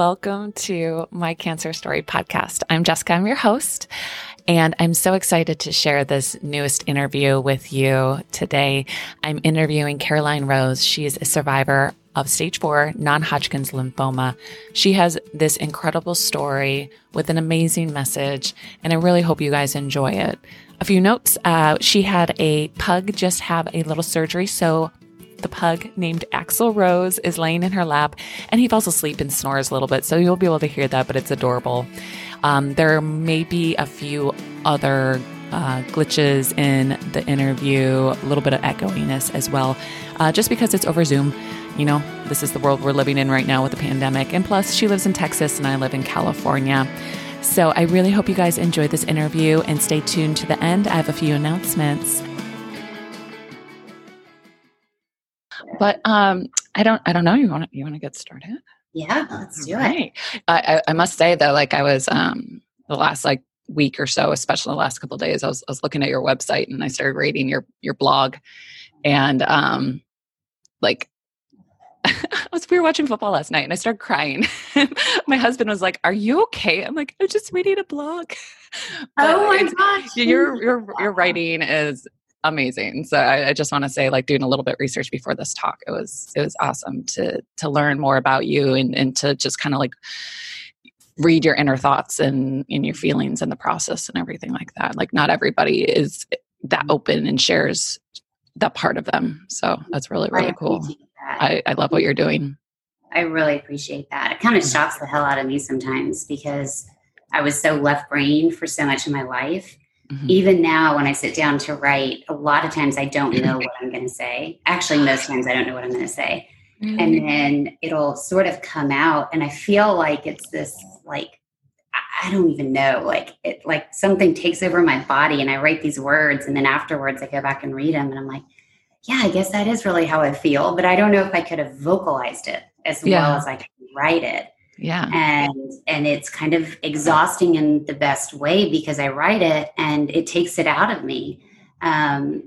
welcome to my Cancer Story podcast. I'm Jessica, I'm your host, and I'm so excited to share this newest interview with you today. I'm interviewing Caroline Rose. She is a survivor of stage four non Hodgkin's lymphoma. She has this incredible story with an amazing message, and I really hope you guys enjoy it. A few notes uh, she had a pug just have a little surgery, so the pug named Axel Rose is laying in her lap and he falls asleep and snores a little bit. So you'll be able to hear that, but it's adorable. Um, there may be a few other uh, glitches in the interview, a little bit of echoiness as well, uh, just because it's over Zoom. You know, this is the world we're living in right now with the pandemic. And plus, she lives in Texas and I live in California. So I really hope you guys enjoyed this interview and stay tuned to the end. I have a few announcements. But um, I don't, I don't know. You want to, you want to get started? Yeah, let's do right. it. I, I, must say though, like I was um, the last like week or so, especially the last couple days, I was, I was looking at your website and I started reading your your blog, and um, like was, we were watching football last night and I started crying. my husband was like, "Are you okay?" I'm like, "I'm just reading a blog." oh my gosh! Your your your writing is amazing. So I, I just want to say, like doing a little bit research before this talk, it was it was awesome to to learn more about you and and to just kind of like read your inner thoughts and and your feelings and the process and everything like that. Like not everybody is that open and shares that part of them. So that's really really cool. I, I love what you're doing. I really appreciate that. It kind of mm-hmm. shocks the hell out of me sometimes because I was so left brain for so much of my life Mm-hmm. Even now, when I sit down to write, a lot of times I don't know what I'm going to say. Actually, most times I don't know what I'm going to say. Mm-hmm. And then it'll sort of come out, and I feel like it's this like I don't even know, like it like something takes over my body, and I write these words, and then afterwards I go back and read them, and I'm like, yeah, I guess that is really how I feel, but I don't know if I could have vocalized it as yeah. well as I can write it yeah and and it's kind of exhausting in the best way because i write it and it takes it out of me um,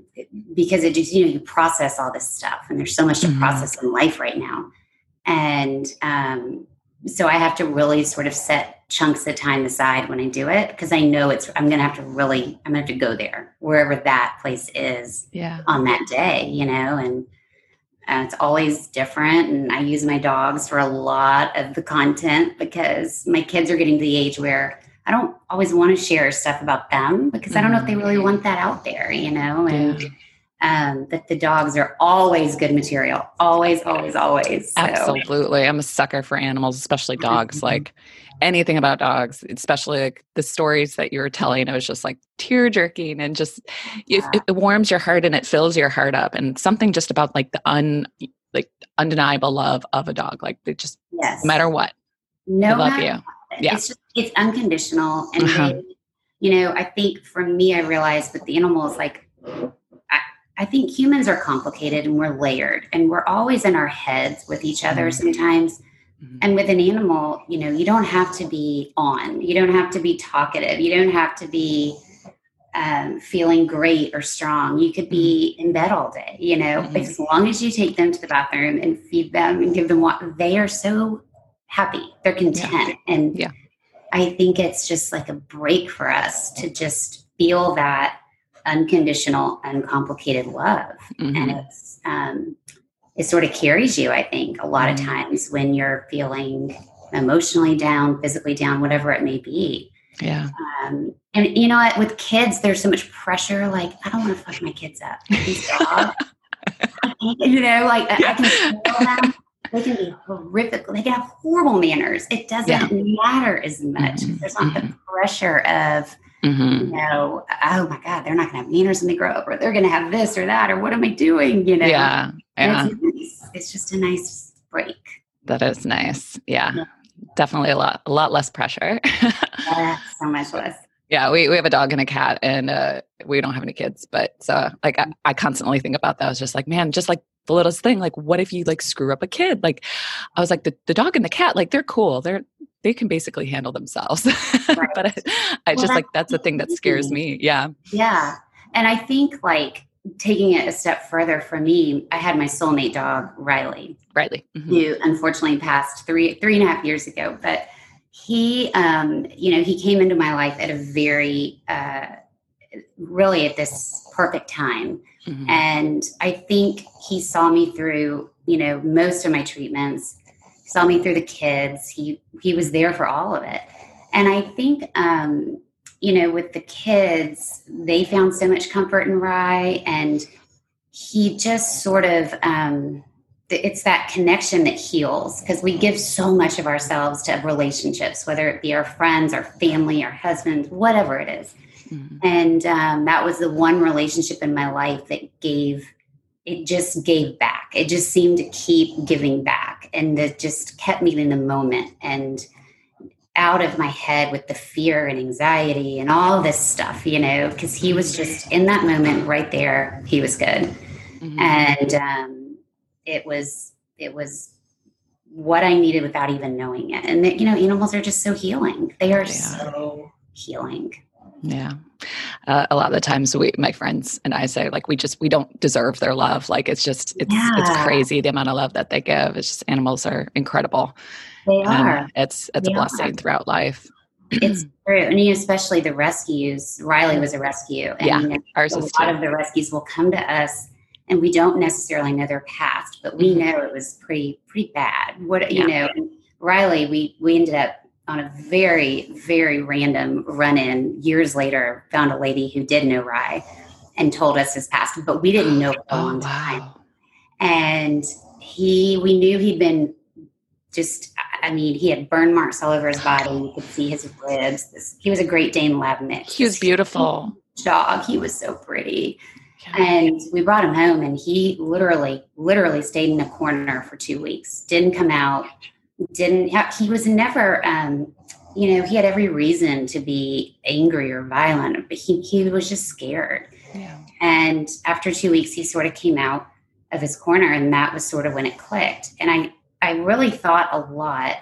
because it just you know you process all this stuff and there's so much to mm-hmm. process in life right now and um, so i have to really sort of set chunks of time aside when i do it because i know it's i'm gonna have to really i'm gonna have to go there wherever that place is yeah. on that day you know and uh, it's always different. And I use my dogs for a lot of the content because my kids are getting to the age where I don't always want to share stuff about them because I don't know if they really want that out there, you know? And yeah. um, that the dogs are always good material. Always, always, always. So. Absolutely. I'm a sucker for animals, especially dogs. Mm-hmm. Like anything about dogs, especially like the stories that you were telling. It was just like tear jerking and just yeah. it, it, warms your heart and it fills your heart up. And something just about like the un like undeniable love of a dog. Like it just yes. no matter what. No love you. Yeah. It's just it's unconditional. And uh-huh. they, you know, I think for me I realized with the animals, like I, I think humans are complicated and we're layered and we're always in our heads with each other mm-hmm. sometimes Mm-hmm. And with an animal, you know, you don't have to be on, you don't have to be talkative, you don't have to be um, feeling great or strong. You could be mm-hmm. in bed all day, you know, mm-hmm. as long as you take them to the bathroom and feed them and give them what they are so happy, they're content. Yeah. And yeah. I think it's just like a break for us to just feel that unconditional, uncomplicated love. Mm-hmm. And it's, um, it sort of carries you, I think, a lot of mm-hmm. times when you're feeling emotionally down, physically down, whatever it may be. Yeah. Um, and you know what? With kids, there's so much pressure. Like, I don't want to fuck my kids up. You know, like yeah. I can feel them. They can be horrific. They can have horrible manners. It doesn't yeah. matter as much. Mm-hmm. There's not mm-hmm. the pressure of Mm-hmm. You know, oh my God, they're not going to have manners when they grow up, or they're going to have this or that, or what am I doing? You know, yeah, yeah. It's, nice. it's, just a nice break. That is nice. Yeah, yeah. definitely a lot, a lot less pressure. yeah, so much less. Yeah, we, we have a dog and a cat, and uh, we don't have any kids. But so, like, I, I constantly think about that. I was just like, man, just like the littlest thing, like, what if you like screw up a kid? Like, I was like, the, the dog and the cat, like, they're cool. They're they can basically handle themselves. Right. but I, I well, just like that's the thing that scares me. Yeah. Yeah. And I think like taking it a step further for me, I had my soulmate dog, Riley. Riley. Mm-hmm. Who unfortunately passed three three and a half years ago. But he um, you know, he came into my life at a very uh really at this perfect time. Mm-hmm. And I think he saw me through, you know, most of my treatments, saw me through the kids. He he was there for all of it. And I think um, you know, with the kids, they found so much comfort in Rye and he just sort of um it's that connection that heals because we give so much of ourselves to relationships, whether it be our friends, our family, our husbands, whatever it is. Mm-hmm. And um, that was the one relationship in my life that gave, it just gave back. It just seemed to keep giving back. And it just kept me in the moment and out of my head with the fear and anxiety and all this stuff, you know, because he was just in that moment right there. He was good. Mm-hmm. And um, it was, it was what I needed without even knowing it. And that, you know, animals are just so healing. They are so healing. Yeah. Uh, a lot of the times we my friends and I say like we just we don't deserve their love. Like it's just it's yeah. it's crazy the amount of love that they give. It's just animals are incredible. They are. And it's it's they a blessing are. throughout life. it's true. And especially the rescues. Riley was a rescue. And yeah, you know, ours a lot too. of the rescues will come to us and we don't necessarily know their past, but we mm-hmm. know it was pretty pretty bad. What you know, Riley, we we ended up on a very, very random run in years later, found a lady who did know Rye and told us his past, but we didn't know for a long oh, time. And he, we knew he'd been just, I mean, he had burn marks all over his body. You could see his ribs. This, he was a Great Dane lab mix. He was beautiful. Dog. He was so pretty. And we brought him home, and he literally, literally stayed in a corner for two weeks. Didn't come out didn't he was never um, you know he had every reason to be angry or violent but he, he was just scared yeah. and after two weeks he sort of came out of his corner and that was sort of when it clicked and i i really thought a lot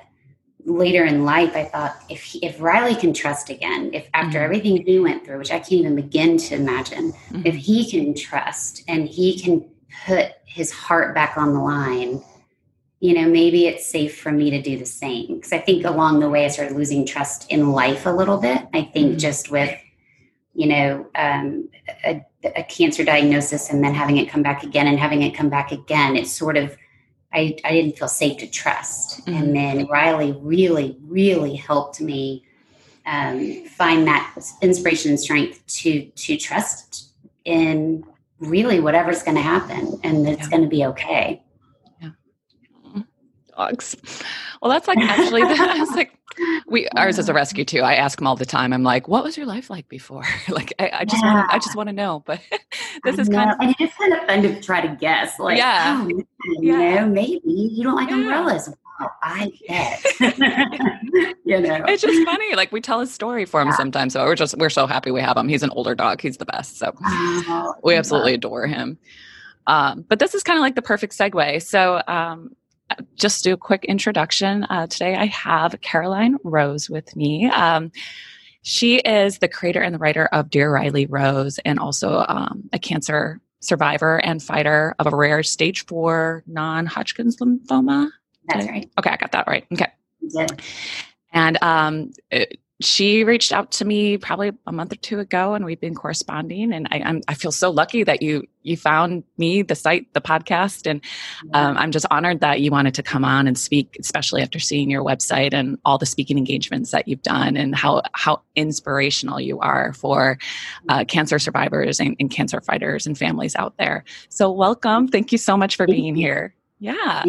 later in life i thought if he, if riley can trust again if after mm-hmm. everything he went through which i can't even begin to imagine mm-hmm. if he can trust and he can put his heart back on the line you know, maybe it's safe for me to do the same. Because I think along the way, I started losing trust in life a little bit. I think mm-hmm. just with, you know, um, a, a, cancer diagnosis and then having it come back again and having it come back again, it's sort of, I, I didn't feel safe to trust. Mm-hmm. And then Riley really, really helped me um, find that inspiration and strength to to trust in really whatever's going to happen and it's yeah. going to be okay dogs. Well, that's like actually that's like we ours is a rescue too. I ask them all the time. I'm like, "What was your life like before?" like, I, I just yeah. want I just want to know. But this I is know. kind of and it's kind of fun to try to guess. Like, yeah, oh, you yeah. know, maybe you don't like yeah. umbrellas. Wow, I bet. you know, it's just funny. Like we tell a story for him yeah. sometimes. So we're just we're so happy we have him. He's an older dog. He's the best. So oh, we absolutely adore him. Um, but this is kind of like the perfect segue. So um, just do a quick introduction. Uh, today I have Caroline Rose with me. Um, she is the creator and the writer of Dear Riley Rose and also um, a cancer survivor and fighter of a rare stage four non Hodgkin's lymphoma. That's right. Okay, I got that right. Okay. Yeah. And um, it, she reached out to me probably a month or two ago and we've been corresponding and I, am I feel so lucky that you you found me the site the podcast and um, i'm just honored that you wanted to come on and speak especially after seeing your website and all the speaking engagements that you've done and how how inspirational you are for uh, cancer survivors and, and, cancer fighters and families out there. So welcome. Thank you so much for being here. Yeah.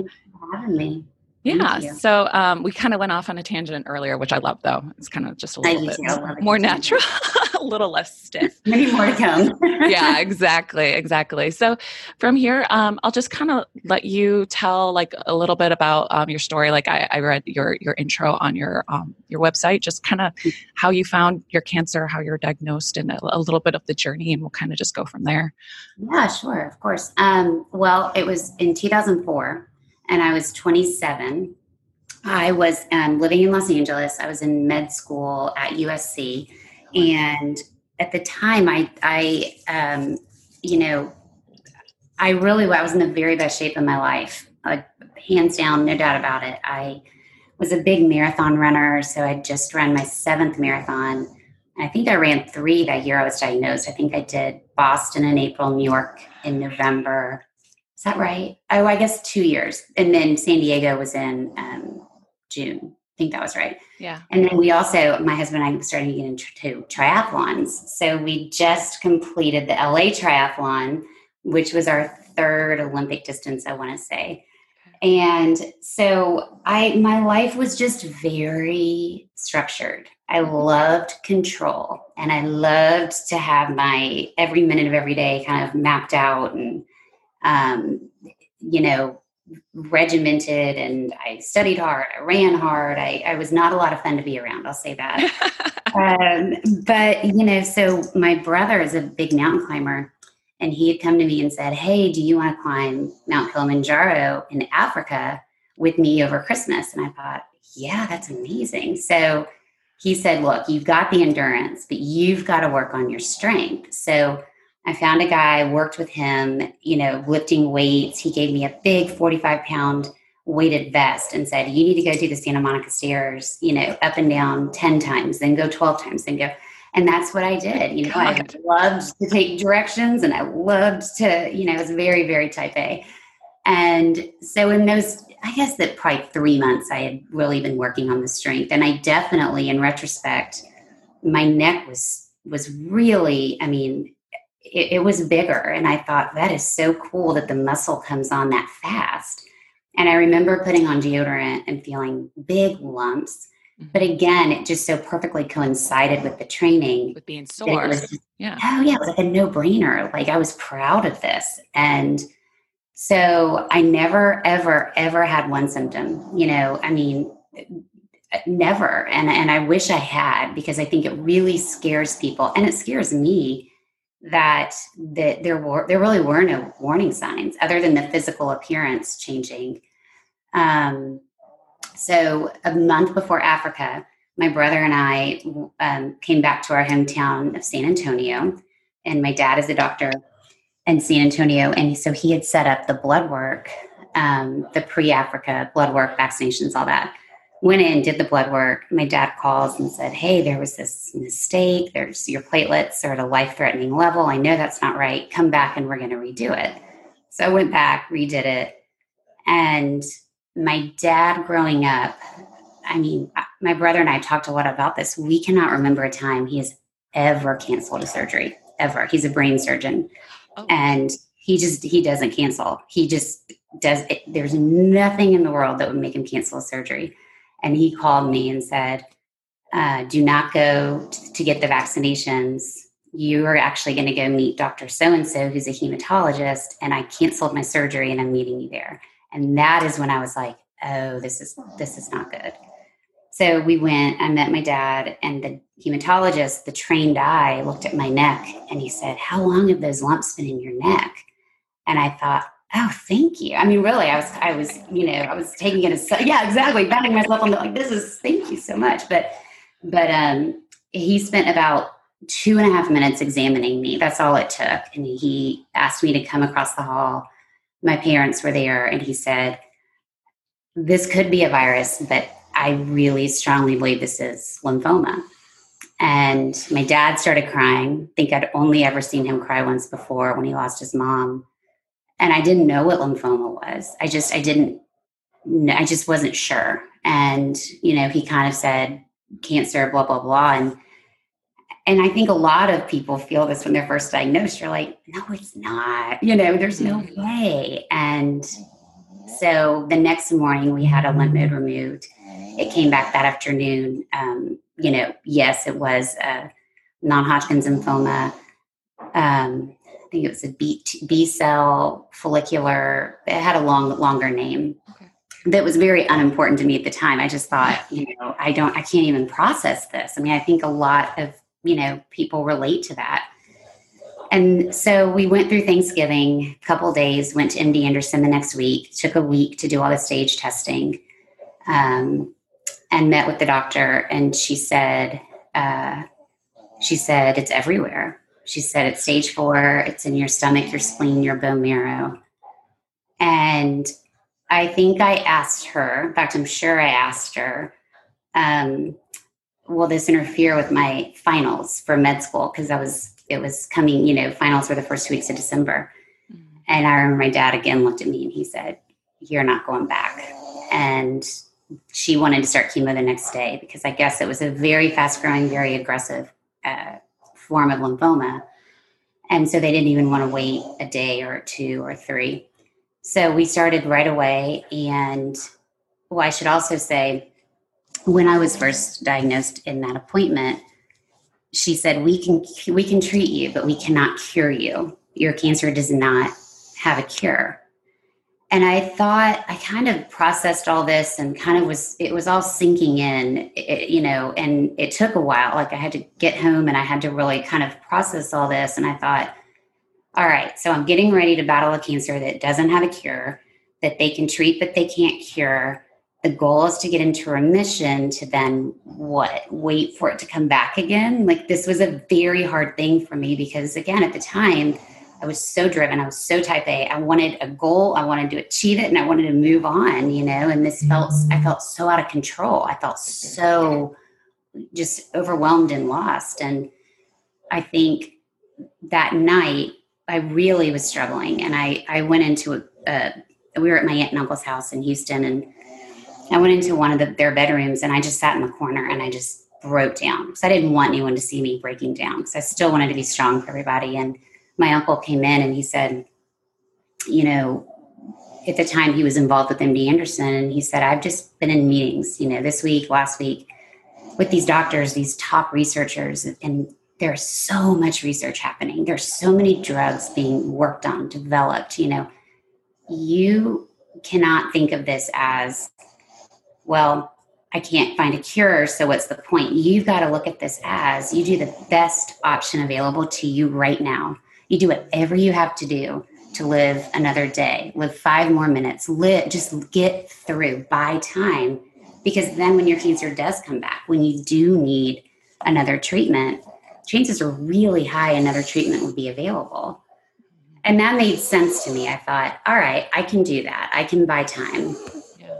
Having me yeah. So um, we kind of went off on a tangent earlier, which I love, though. It's kind of just a little bit more natural, a little less stiff. Many more to come. yeah, exactly, exactly. So from here, um, I'll just kind of let you tell like a little bit about um, your story. Like I, I, read your your intro on your um, your website, just kind of how you found your cancer, how you're diagnosed, and a, a, little bit of the journey, and we'll kind of just go from there. Yeah, sure, of course. Um, well, it was in 2004 and I was 27. I was um, living in Los Angeles. I was in med school at USC, and at the time, I, I, um, you know, I really I was in the very best shape of my life. Uh, hands down, no doubt about it. I was a big marathon runner, so I just ran my seventh marathon. I think I ran three that year I was diagnosed. I think I did Boston in April, New York in November. Is that right? Oh, I guess two years. And then San Diego was in um, June. I think that was right. Yeah. And then we also, my husband and I started to get into triathlons. So we just completed the LA triathlon, which was our third Olympic distance, I want to say. And so I my life was just very structured. I loved control and I loved to have my every minute of every day kind of mapped out and um, you know regimented and I studied hard. I ran hard. I, I was not a lot of fun to be around. I'll say that. um, but you know, so my brother is a big mountain climber and he had come to me and said, Hey, do you want to climb Mount Kilimanjaro in Africa with me over Christmas? And I thought, Yeah, that's amazing. So he said, Look, you've got the endurance, but you've got to work on your strength. So I found a guy, worked with him, you know, lifting weights. He gave me a big 45 pound weighted vest and said, You need to go do the Santa Monica stairs, you know, up and down 10 times, then go 12 times, then go and that's what I did. You know, I loved to take directions and I loved to, you know, I was very, very type A. And so in those, I guess that probably three months, I had really been working on the strength. And I definitely, in retrospect, my neck was was really, I mean, it, it was bigger. And I thought that is so cool that the muscle comes on that fast. And I remember putting on deodorant and feeling big lumps mm-hmm. but again, it just so perfectly coincided with the training. With being sore. Just, yeah. Oh, yeah. It was like a no brainer. Like I was proud of this. And so I never, ever, ever had one symptom. You know, I mean, uh, never. And, and I wish I had because I think it really scares people. And it scares me that that there were there really were no warning signs other than the physical appearance changing. Um, so a month before Africa, my brother and I um, came back to our hometown of San Antonio, and my dad is a doctor in San Antonio, and so he had set up the blood work, um, the pre-Africa blood work, vaccinations, all that. Went in, did the blood work. My dad calls and said, "Hey, there was this mistake. There's your platelets are at a life-threatening level. I know that's not right. Come back, and we're going to redo it." So I went back, redid it, and my dad growing up, I mean, my brother and I talked a lot about this. We cannot remember a time he has ever canceled a surgery, ever. He's a brain surgeon. Oh. And he just, he doesn't cancel. He just does, it, there's nothing in the world that would make him cancel a surgery. And he called me and said, uh, do not go t- to get the vaccinations. You are actually going to go meet Dr. So and so, who's a hematologist, and I canceled my surgery and I'm meeting you there. And that is when I was like, oh, this is this is not good. So we went, I met my dad and the hematologist, the trained eye, looked at my neck and he said, How long have those lumps been in your neck? And I thought, Oh, thank you. I mean, really, I was, I was, you know, I was taking it as, yeah, exactly, patting myself on the, like, this is, thank you so much. But, but, um, he spent about two and a half minutes examining me. That's all it took. And he asked me to come across the hall my parents were there and he said, This could be a virus, but I really strongly believe this is lymphoma. And my dad started crying. I think I'd only ever seen him cry once before when he lost his mom. And I didn't know what lymphoma was. I just, I didn't, I just wasn't sure. And, you know, he kind of said cancer, blah, blah, blah. And and I think a lot of people feel this when they're first diagnosed. You're like, no, it's not. You know, there's no mm-hmm. way. And so the next morning we had a lymph node removed. It came back that afternoon. Um, you know, yes, it was a non-Hodgkin's lymphoma. Um, think it was a B, B cell follicular. It had a long, longer name. Okay. That was very unimportant to me at the time. I just thought, you know, I don't, I can't even process this. I mean, I think a lot of you know, people relate to that. And so we went through Thanksgiving, a couple days, went to MD Anderson the next week, took a week to do all the stage testing, um, and met with the doctor. And she said, uh, she said, it's everywhere. She said, It's stage four, it's in your stomach, your spleen, your bone marrow. And I think I asked her, in fact, I'm sure I asked her, um, will this interfere with my finals for med school? Because I was, it was coming, you know, finals were the first two weeks of December. Mm-hmm. And I remember my dad again looked at me and he said, You're not going back. And she wanted to start chemo the next day because I guess it was a very fast growing, very aggressive uh, form of lymphoma. And so they didn't even want to wait a day or two or three. So we started right away. And well, I should also say, when I was first diagnosed in that appointment, she said, "We can we can treat you, but we cannot cure you. Your cancer does not have a cure." And I thought I kind of processed all this and kind of was it was all sinking in, it, you know, and it took a while. Like I had to get home and I had to really kind of process all this. And I thought, all right, so I'm getting ready to battle a cancer that doesn't have a cure, that they can treat, but they can't cure. The goal is to get into remission to then what? Wait for it to come back again. Like this was a very hard thing for me because, again, at the time, I was so driven. I was so type A. I wanted a goal. I wanted to achieve it and I wanted to move on, you know, and this felt, I mm. felt so out of control. I felt so just overwhelmed and lost. And I think that night, I really was struggling, and I I went into a, a we were at my aunt and uncle's house in Houston, and I went into one of the, their bedrooms, and I just sat in the corner and I just broke down because I didn't want anyone to see me breaking down because I still wanted to be strong for everybody. And my uncle came in and he said, you know, at the time he was involved with MD Anderson, and he said, I've just been in meetings, you know, this week, last week, with these doctors, these top researchers, and there's so much research happening. There's so many drugs being worked on, developed. You know, you cannot think of this as, well, I can't find a cure, so what's the point? You've got to look at this as you do the best option available to you right now. You do whatever you have to do to live another day, live five more minutes, live, just get through, buy time. Because then when your cancer does come back, when you do need another treatment, chances are really high another treatment would be available. And that made sense to me. I thought, all right, I can do that. I can buy time. Yeah.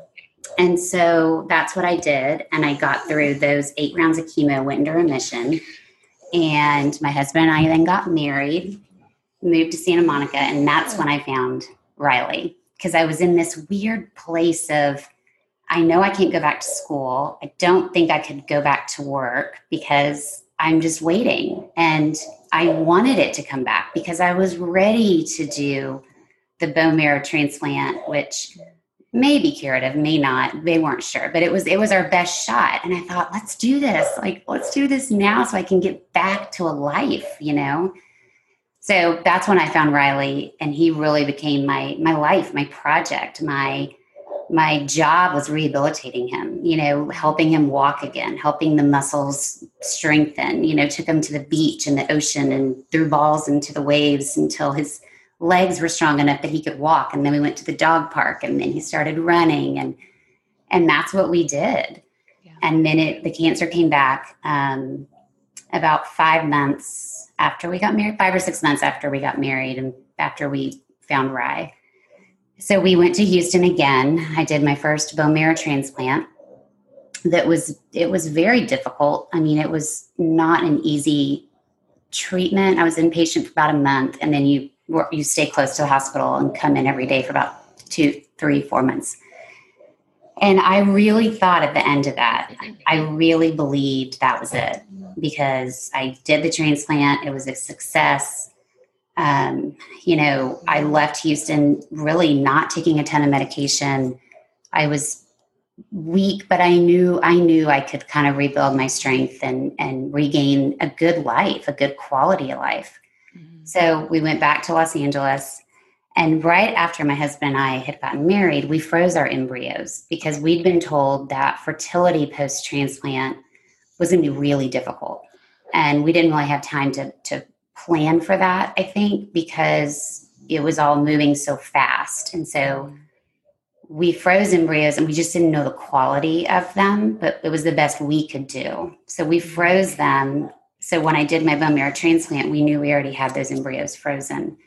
And so that's what I did. And I got through those eight rounds of chemo, went into remission. And my husband and I then got married, moved to Santa Monica. And that's when I found Riley because I was in this weird place of, I know I can't go back to school. I don't think I could go back to work because I'm just waiting. And I wanted it to come back because I was ready to do the bone marrow transplant, which may be curative, may not. They weren't sure, but it was it was our best shot. And I thought, let's do this. Like, let's do this now so I can get back to a life, you know? So that's when I found Riley and he really became my my life, my project, my my job was rehabilitating him, you know, helping him walk again, helping the muscles strengthen, you know, took him to the beach and the ocean and threw balls into the waves until his legs were strong enough that he could walk. And then we went to the dog park and then he started running and and that's what we did. Yeah. And then it the cancer came back um, about five months after we got married, five or six months after we got married and after we found Rye so we went to Houston again. I did my first bone marrow transplant. That was it was very difficult. I mean, it was not an easy treatment. I was inpatient for about a month, and then you you stay close to the hospital and come in every day for about two, three, four months. And I really thought at the end of that, I really believed that was it because I did the transplant. It was a success um, you know, I left Houston really not taking a ton of medication. I was weak, but I knew I knew I could kind of rebuild my strength and and regain a good life, a good quality of life. Mm-hmm. So we went back to Los Angeles. And right after my husband and I had gotten married, we froze our embryos because we'd been told that fertility post transplant was going to be really difficult. And we didn't really have time to, to plan for that, I think, because it was all moving so fast. And so we froze embryos and we just didn't know the quality of them, but it was the best we could do. So we froze them so when I did my bone marrow transplant, we knew we already had those embryos frozen.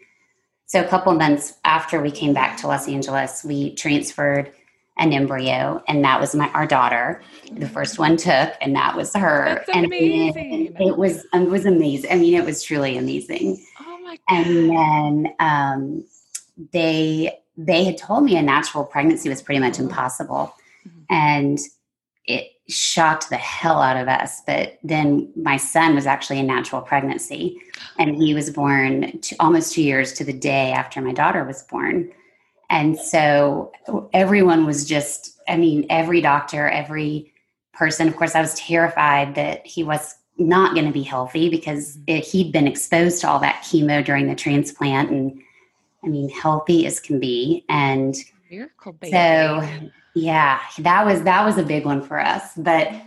So a couple months after we came back to Los Angeles, we transferred an embryo, and that was my our daughter. The first one took, and that was her. That's amazing. And it was it was amazing. I mean, it was truly amazing. Oh my god! And then um, they they had told me a natural pregnancy was pretty much impossible, mm-hmm. and it shocked the hell out of us. But then my son was actually a natural pregnancy, and he was born to, almost two years to the day after my daughter was born. And so everyone was just, I mean, every doctor, every person, of course, I was terrified that he was not going to be healthy because mm-hmm. it, he'd been exposed to all that chemo during the transplant. And I mean, healthy as can be. And Miracle baby. so, yeah, that was, that was a big one for us. But oh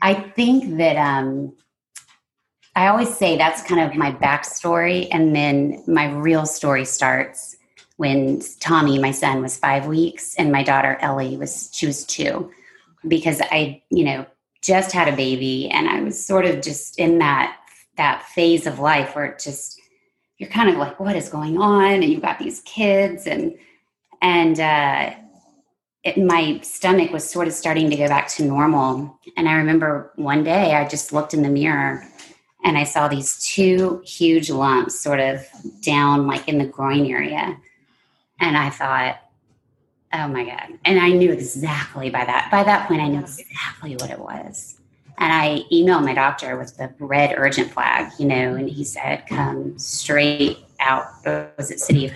I think that, um, I always say that's kind of my backstory. And then my real story starts when Tommy, my son, was five weeks, and my daughter Ellie was she was two, because I, you know, just had a baby, and I was sort of just in that that phase of life where it just you're kind of like, what is going on? And you've got these kids, and and uh, it, my stomach was sort of starting to go back to normal. And I remember one day I just looked in the mirror and I saw these two huge lumps sort of down like in the groin area. And I thought, oh my God. And I knew exactly by that, by that point, I knew exactly what it was. And I emailed my doctor with the red urgent flag, you know, and he said, come straight out. Was it City of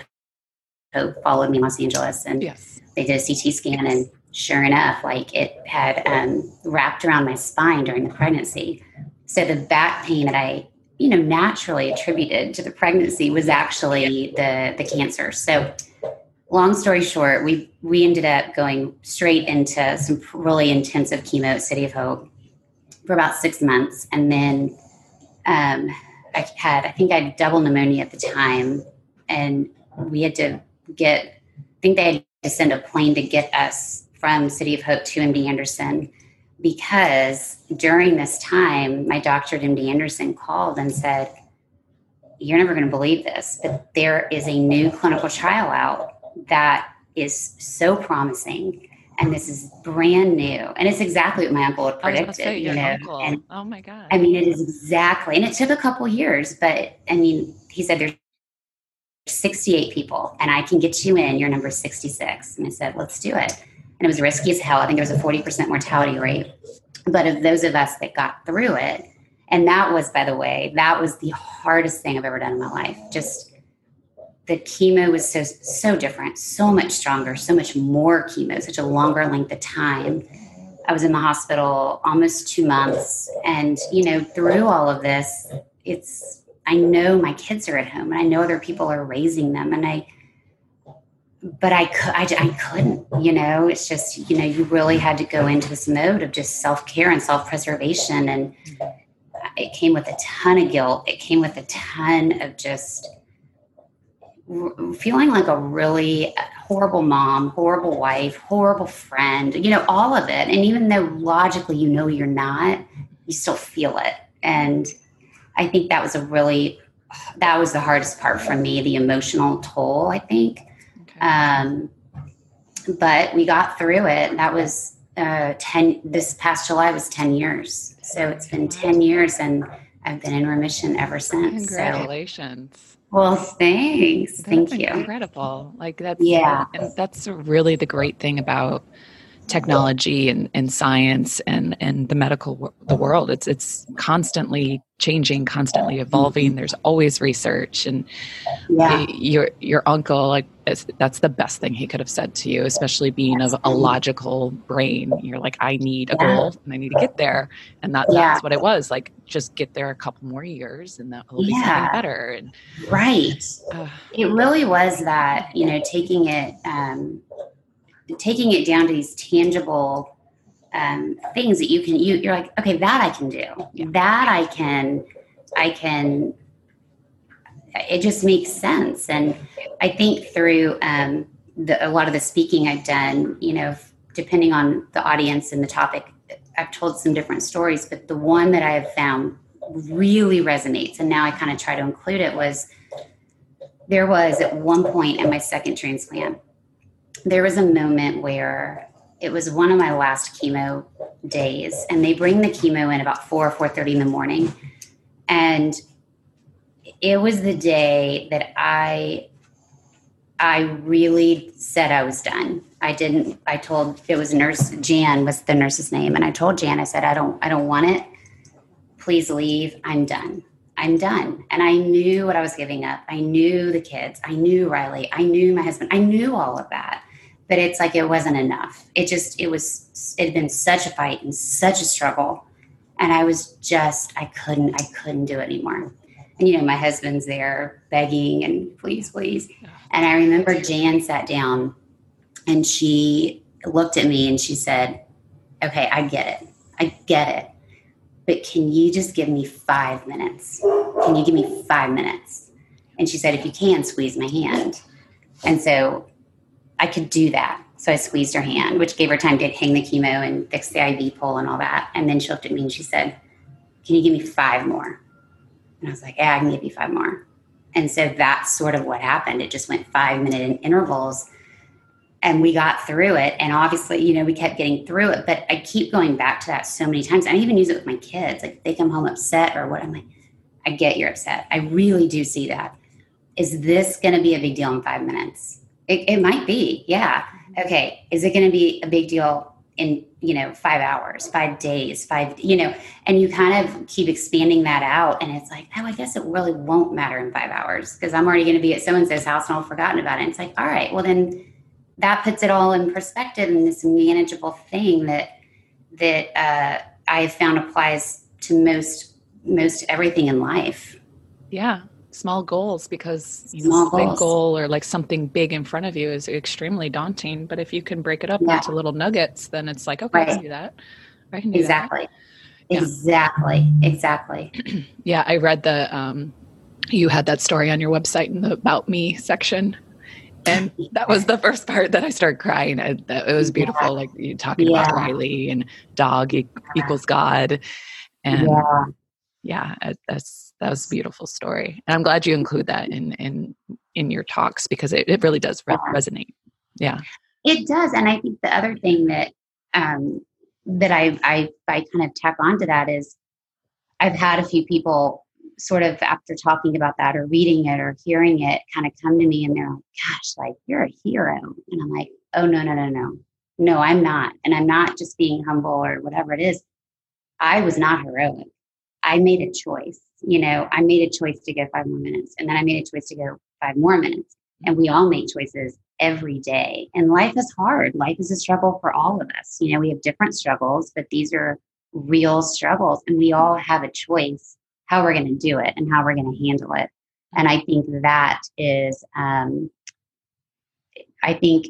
Hope? Followed me in Los Angeles. And yes. they did a CT scan. And sure enough, like it had um, wrapped around my spine during the pregnancy. So the back pain that I, you know, naturally attributed to the pregnancy was actually the the cancer. So long story short, we we ended up going straight into some really intensive chemo at City of Hope for about six months, and then um, I had I think I had double pneumonia at the time, and we had to get I think they had to send a plane to get us from City of Hope to MD Anderson because during this time, my doctor at MD Anderson called and said, You're never going to believe this, but there is a new clinical trial out that is so promising and this is brand new. And it's exactly what my uncle had predicted say, you know uncle. and oh my god. I mean it is exactly and it took a couple years but i mean he said there's 68 people and i can get you in you're number 66 and i said let's do it. And it was risky as hell. I think there was a 40% mortality rate. But of those of us that got through it and that was by the way that was the hardest thing i've ever done in my life. Just the chemo was so so different, so much stronger, so much more chemo, such a longer length of time. I was in the hospital almost two months, and you know, through all of this, it's I know my kids are at home, and I know other people are raising them, and I. But I, I, I couldn't, you know, it's just, you know, you really had to go into this mode of just self care and self preservation. And it came with a ton of guilt. It came with a ton of just, feeling like a really horrible mom, horrible wife, horrible friend, you know, all of it. And even though logically you know you're not, you still feel it. And I think that was a really, that was the hardest part for me, the emotional toll, I think. Okay. Um, but we got through it. That was uh, 10, this past July was 10 years. So it's been 10 years and I've been in remission ever since. Congratulations. So well, thanks. That's Thank you. Incredible. Like that's yeah. And that's really the great thing about technology and, and science and, and the medical the world. It's it's constantly changing, constantly evolving. There's always research, and yeah. your your uncle like that's the best thing he could have said to you, especially being of a logical brain. You're like, I need a yeah. goal and I need to get there, and that, yeah. that's what it was. Like, just get there a couple more years, and that will be something better. And right, uh, it really was that you know taking it. Um, taking it down to these tangible um, things that you can you you're like okay that I can do yeah. that I can I can it just makes sense and I think through um, the, a lot of the speaking I've done you know depending on the audience and the topic I've told some different stories but the one that I have found really resonates, and now I kind of try to include it, was there was at one point in my second transplant, there was a moment where it was one of my last chemo days, and they bring the chemo in about four or four thirty in the morning, and it was the day that I I really said I was done. I didn't. I told it was nurse Jan was the nurse's name, and I told Jan I said I don't I don't want it. Please leave. I'm done. I'm done. And I knew what I was giving up. I knew the kids. I knew Riley. I knew my husband. I knew all of that. But it's like it wasn't enough. It just it was it had been such a fight and such a struggle. And I was just I couldn't I couldn't do it anymore. And you know, my husband's there begging and please, please. And I remember Jan sat down and she looked at me and she said, Okay, I get it. I get it. But can you just give me five minutes? Can you give me five minutes? And she said, If you can, squeeze my hand. And so I could do that. So I squeezed her hand, which gave her time to hang the chemo and fix the IV pole and all that. And then she looked at me and she said, Can you give me five more? And I was like, yeah, I can give you five more. And so that's sort of what happened. It just went five minute intervals and we got through it. And obviously, you know, we kept getting through it. But I keep going back to that so many times. I even use it with my kids. Like they come home upset or what. I'm like, I get you're upset. I really do see that. Is this going to be a big deal in five minutes? It, it might be. Yeah. Okay. Is it going to be a big deal in you know five hours five days five you know and you kind of keep expanding that out and it's like oh i guess it really won't matter in five hours because i'm already going to be at so and so's house and i've forgotten about it and it's like all right well then that puts it all in perspective and this manageable thing that that uh, i have found applies to most most everything in life yeah small goals because you know, big goal or like something big in front of you is extremely daunting. But if you can break it up yeah. into little nuggets, then it's like, okay, right. I can do that. I can do exactly. That. Exactly. Exactly. Exactly. yeah, I read the um you had that story on your website in the about me section. And that was the first part that I started crying. It, it was beautiful, yeah. like you talking yeah. about Riley and dog equals God, and yeah, yeah that's that was a beautiful story and i'm glad you include that in in in your talks because it, it really does re- resonate. Yeah. It does and i think the other thing that um that i i i kind of tack onto that is i've had a few people sort of after talking about that or reading it or hearing it kind of come to me and they're like gosh like you're a hero. And i'm like oh no no no no. No i'm not. And i'm not just being humble or whatever it is. I was not heroic. I made a choice you know, I made a choice to go five more minutes and then I made a choice to go five more minutes. And we all make choices every day. And life is hard. Life is a struggle for all of us. You know, we have different struggles, but these are real struggles. And we all have a choice how we're going to do it and how we're going to handle it. And I think that is, um, I think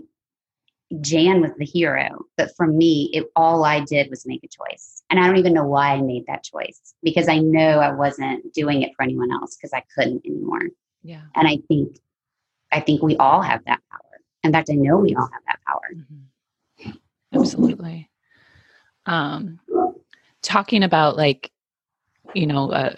Jan was the hero, but for me, it all I did was make a choice. And I don't even know why I made that choice because I know I wasn't doing it for anyone else because I couldn't anymore. Yeah. And I think I think we all have that power. In fact, I know we all have that power. Mm-hmm. Absolutely. Um talking about like you know uh,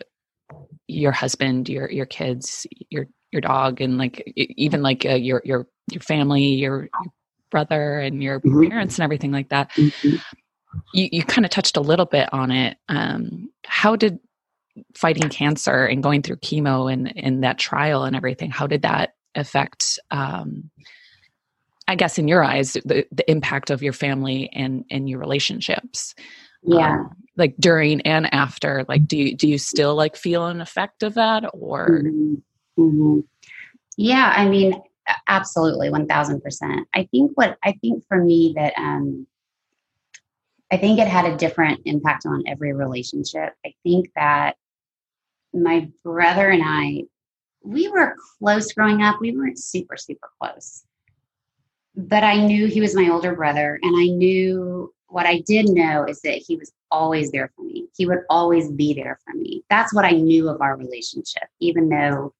your husband, your your kids, your your dog and like even like uh, your your your family, your, your brother and your mm-hmm. parents and everything like that. Mm-hmm. You, you kind of touched a little bit on it. Um, how did fighting cancer and going through chemo and in that trial and everything, how did that affect, um, I guess, in your eyes, the, the impact of your family and, and your relationships? Yeah. Um, like during and after, like, do you, do you still like feel an effect of that or? Mm-hmm. mm-hmm. Yeah. I mean, absolutely 1000% i think what i think for me that um i think it had a different impact on every relationship. I think that my brother and i we were close growing up. We weren't super super close. But i knew he was my older brother and i knew what i did know is that he was always there for me. He would always be there for me. That's what i knew of our relationship even though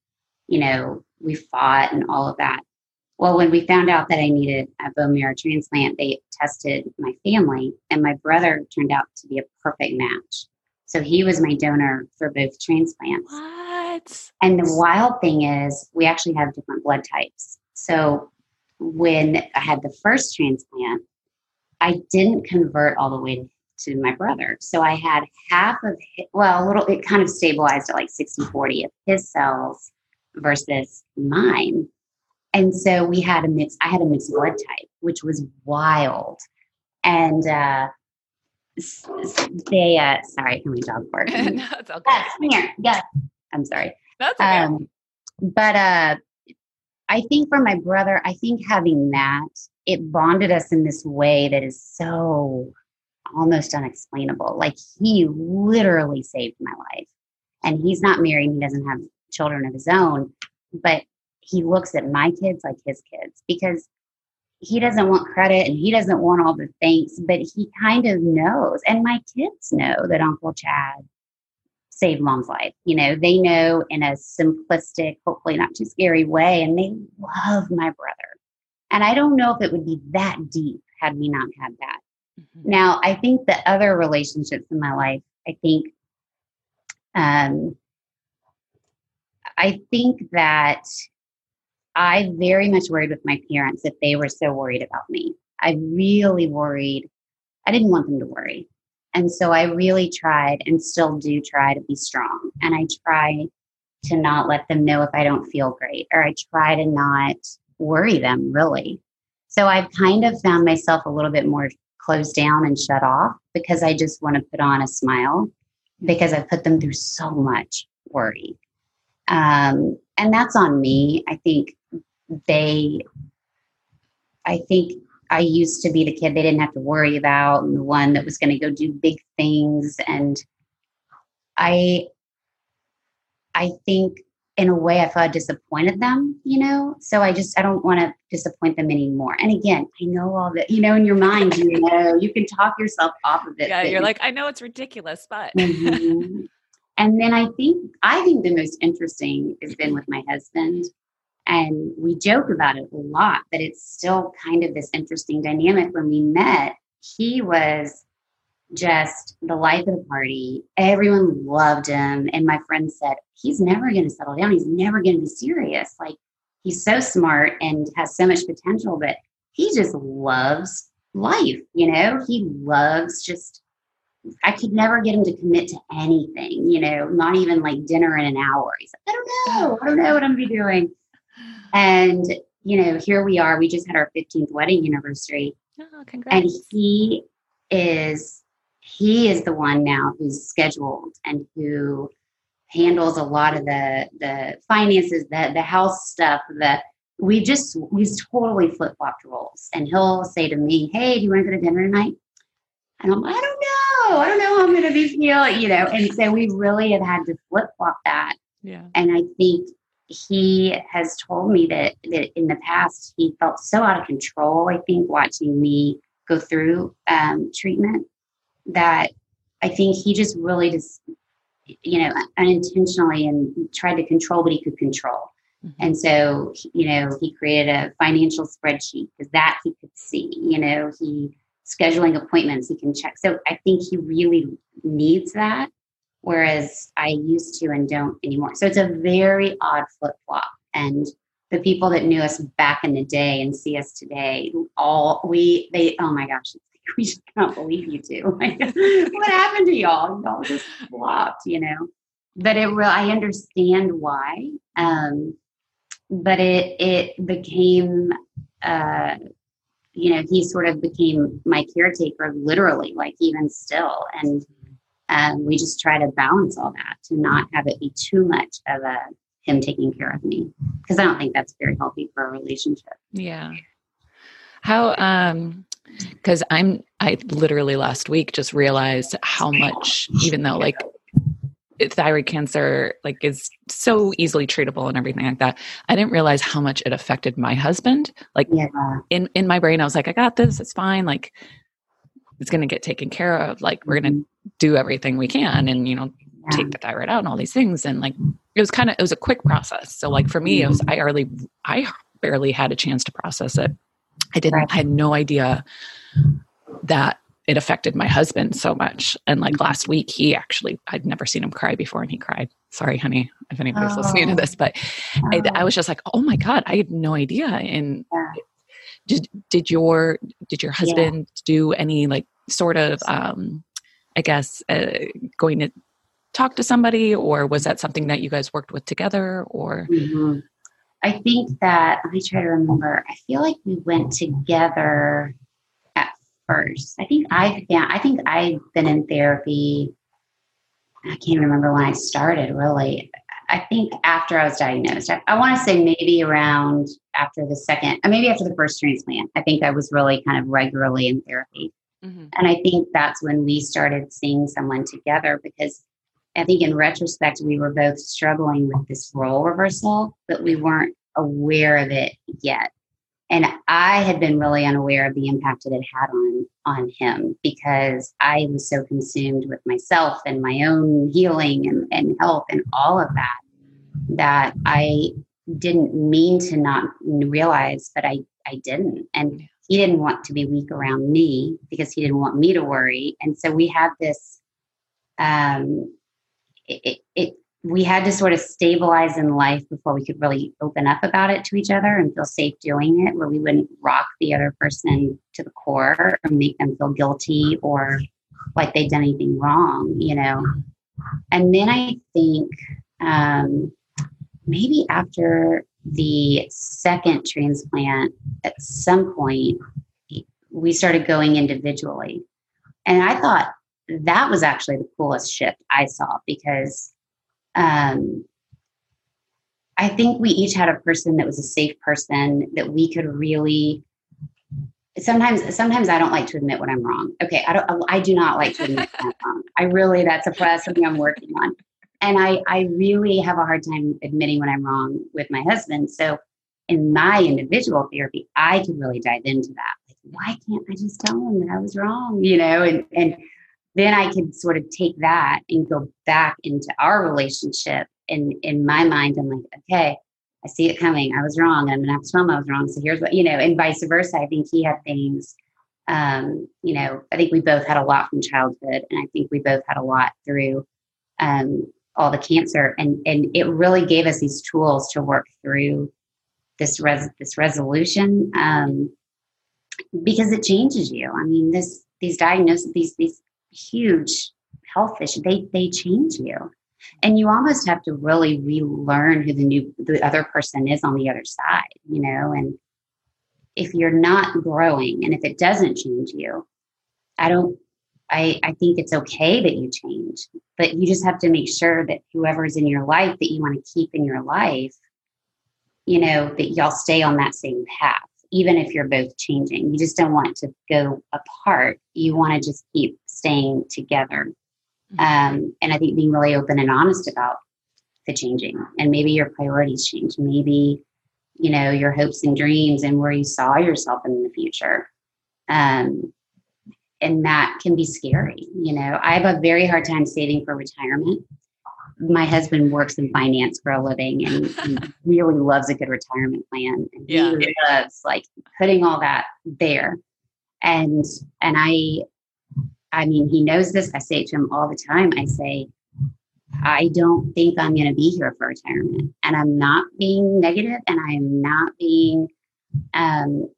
you know we fought and all of that. Well, when we found out that I needed a bone marrow transplant, they tested my family, and my brother turned out to be a perfect match. So he was my donor for both transplants. What? And the wild thing is, we actually have different blood types. So when I had the first transplant, I didn't convert all the way to my brother. So I had half of, his, well, a little, it kind of stabilized at like 60 40 of his cells versus mine. And so we had a mix, I had a mixed blood type, which was wild. And uh, they, uh, sorry, can we dog bark? no, it's okay. Yes, come here. Yes. I'm sorry. That's okay. Um, but uh, I think for my brother, I think having that, it bonded us in this way that is so almost unexplainable. Like he literally saved my life. And he's not married, he doesn't have children of his own, but he looks at my kids like his kids because he doesn't want credit and he doesn't want all the thanks, but he kind of knows. And my kids know that Uncle Chad saved mom's life. You know, they know in a simplistic, hopefully not too scary way, and they love my brother. And I don't know if it would be that deep had we not had that. Mm-hmm. Now, I think the other relationships in my life, I think, um, I think that I very much worried with my parents that they were so worried about me. I really worried. I didn't want them to worry. And so I really tried and still do try to be strong. And I try to not let them know if I don't feel great, or I try to not worry them really. So I've kind of found myself a little bit more closed down and shut off because I just want to put on a smile because I've put them through so much worry. Um, and that's on me. I think they, I think I used to be the kid they didn't have to worry about and the one that was going to go do big things. And I, I think in a way I felt I disappointed them, you know? So I just, I don't want to disappoint them anymore. And again, I know all that, you know, in your mind, you know, you can talk yourself off of it. Yeah, you're like, I know it's ridiculous, but. mm-hmm. And then I think, I think the most interesting has been with my husband. And we joke about it a lot, but it's still kind of this interesting dynamic. When we met, he was just the life of the party. Everyone loved him. And my friend said, he's never going to settle down. He's never going to be serious. Like, he's so smart and has so much potential, but he just loves life. You know, he loves just, I could never get him to commit to anything, you know, not even like dinner in an hour. He's like, I don't know. I don't know what I'm going to be doing. And, you know, here we are. We just had our 15th wedding anniversary. Oh, congrats. And he is he is the one now who's scheduled and who handles a lot of the the finances, the the house stuff, the we just we totally flip flopped roles. And he'll say to me, Hey, do you want to go to dinner tonight? And I'm, I don't know. I don't know how I'm gonna be feeling, you know. And so we really have had to flip flop that. Yeah. And I think he has told me that, that in the past he felt so out of control, I think, watching me go through um, treatment that I think he just really just, you know, unintentionally and tried to control what he could control. Mm-hmm. And so, you know, he created a financial spreadsheet because that he could see, you know, he scheduling appointments he can check. So I think he really needs that whereas I used to and don't anymore. So it's a very odd flip flop. And the people that knew us back in the day and see us today, all we they oh my gosh, we just can't believe you two. what happened to y'all? Y'all just flopped, you know. But it real I understand why. Um, but it it became uh you know, he sort of became my caretaker literally, like even still. And um, we just try to balance all that to not have it be too much of a him taking care of me because I don't think that's very healthy for a relationship. Yeah. How um because I'm I literally last week just realized how much even though like thyroid cancer like is so easily treatable and everything like that. I didn't realize how much it affected my husband. Like yeah. in in my brain i was like i got this. It's fine. Like it's going to get taken care of. Like we're going to mm-hmm. do everything we can and you know yeah. take the thyroid out and all these things. And like it was kind of it was a quick process. So like for me it was i barely i barely had a chance to process it. I didn't right. i had no idea that it affected my husband so much. And like last week, he actually, I'd never seen him cry before and he cried. Sorry, honey, if anybody's oh. listening to this, but oh. I, I, was just like, oh my God, I had no idea. And yeah. did, did your, did your husband yeah. do any like sort of, um, I guess, uh, going to talk to somebody or was that something that you guys worked with together or? Mm-hmm. I think that, let me try to remember. I feel like we went together first. I think I yeah, I think I've been in therapy. I can't remember when I started really. I think after I was diagnosed, I, I want to say maybe around after the second, uh, maybe after the first transplant. I think I was really kind of regularly in therapy. Mm-hmm. And I think that's when we started seeing someone together because I think in retrospect, we were both struggling with this role reversal, but we weren't aware of it yet and I had been really unaware of the impact it had had on on him because I was so consumed with myself and my own healing and, and health and all of that that I didn't mean to not realize, but I I didn't. And he didn't want to be weak around me because he didn't want me to worry. And so we had this um it, it we had to sort of stabilize in life before we could really open up about it to each other and feel safe doing it, where we wouldn't rock the other person to the core or make them feel guilty or like they'd done anything wrong, you know. And then I think um, maybe after the second transplant, at some point, we started going individually. And I thought that was actually the coolest shift I saw because um, I think we each had a person that was a safe person that we could really. Sometimes, sometimes I don't like to admit when I'm wrong. Okay, I don't. I do not like to admit when I'm wrong. I really, that's a that's something I'm working on, and I I really have a hard time admitting when I'm wrong with my husband. So, in my individual therapy, I could really dive into that. Like, why can't I just tell him that I was wrong? You know, and and then I could sort of take that and go back into our relationship. And in my mind, I'm like, okay, I see it coming. I was wrong. I'm gonna have to tell him I was wrong. So here's what you know, and vice versa. I think he had things. Um, you know, I think we both had a lot from childhood, and I think we both had a lot through um, all the cancer, and and it really gave us these tools to work through this res this resolution um, because it changes you. I mean, this these diagnoses, these these huge health issue. They they change you. And you almost have to really relearn who the new the other person is on the other side, you know, and if you're not growing and if it doesn't change you, I don't I, I think it's okay that you change, but you just have to make sure that whoever's in your life that you want to keep in your life, you know, that y'all stay on that same path even if you're both changing. You just don't want to go apart. You want to just keep staying together. Mm-hmm. Um, and I think being really open and honest about the changing and maybe your priorities change. Maybe, you know, your hopes and dreams and where you saw yourself in the future. Um, and that can be scary. You know, I have a very hard time saving for retirement my husband works in finance for a living and, and really loves a good retirement plan. And yeah. he loves like putting all that there. And and I I mean he knows this. I say it to him all the time. I say, I don't think I'm gonna be here for retirement. And I'm not being negative and I am not being um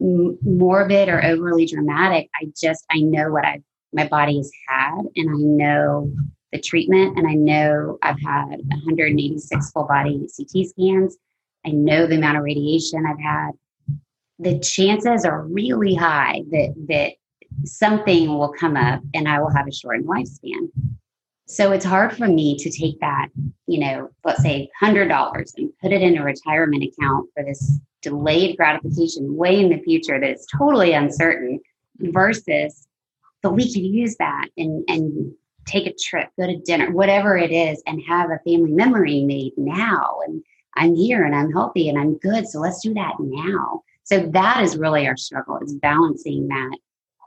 morbid or overly dramatic. I just I know what I my body has had and I know the treatment. And I know I've had 186 full body CT scans. I know the amount of radiation I've had. The chances are really high that that something will come up and I will have a shortened lifespan. So it's hard for me to take that, you know, let's say $100 and put it in a retirement account for this delayed gratification way in the future that is totally uncertain versus, but we can use that and, and take a trip, go to dinner, whatever it is, and have a family memory made now. And I'm here and I'm healthy and I'm good. So let's do that now. So that is really our struggle is balancing that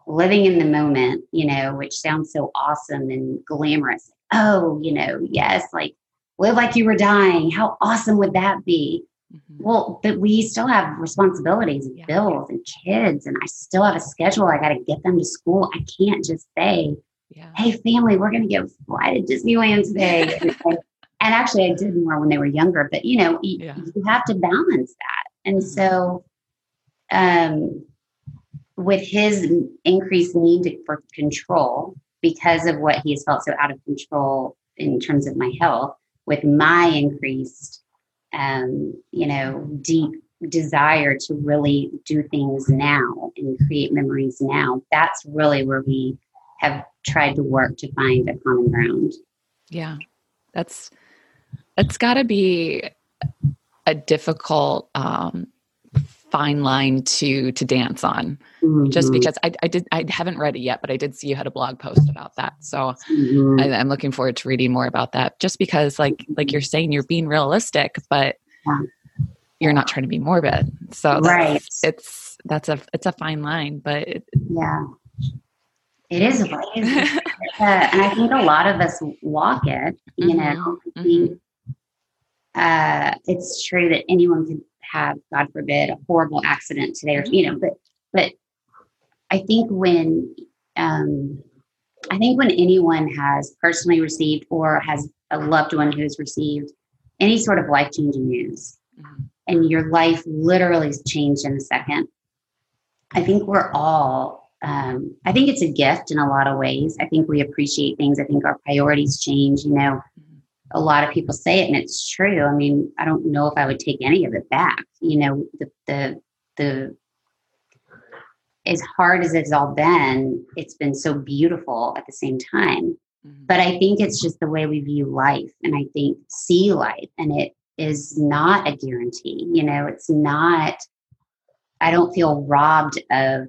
living in the moment, you know, which sounds so awesome and glamorous. Oh, you know, yes, like live like you were dying. How awesome would that be? Mm-hmm. Well, but we still have responsibilities and yeah. bills and kids, and I still have a schedule. I got to get them to school. I can't just say, yeah. "Hey, family, we're going to go fly to Disneyland today." and, and, actually, I did more when they were younger, but you know, you, yeah. you have to balance that. And mm-hmm. so, um, with his increased need for control because of what he has felt so out of control in terms of my health, with my increased, um, you know, deep desire to really do things now and create memories now, that's really where we have tried to work to find a common ground. Yeah, that's that's got to be a difficult um, fine line to to dance on mm-hmm. just because I, I did i haven't read it yet but i did see you had a blog post about that so mm-hmm. I, am looking forward to reading more about that just because like like you're saying you're being realistic but yeah. you're not trying to be morbid so right it's that's a it's a fine line but it, yeah it is, is. uh, and i think a lot of us walk it you mm-hmm. know mm-hmm. uh, it's true that anyone can have, God forbid, a horrible accident today, or you know, but but I think when um, I think when anyone has personally received or has a loved one who's received any sort of life changing news, mm-hmm. and your life literally has changed in a second, I think we're all. Um, I think it's a gift in a lot of ways. I think we appreciate things. I think our priorities change. You know, a lot of people say it and it's true. I mean, I don't know if I would take any of it back. You know, the the the as hard as it's all been, it's been so beautiful at the same time. Mm-hmm. But I think it's just the way we view life and I think see life and it is not a guarantee. You know, it's not I don't feel robbed of,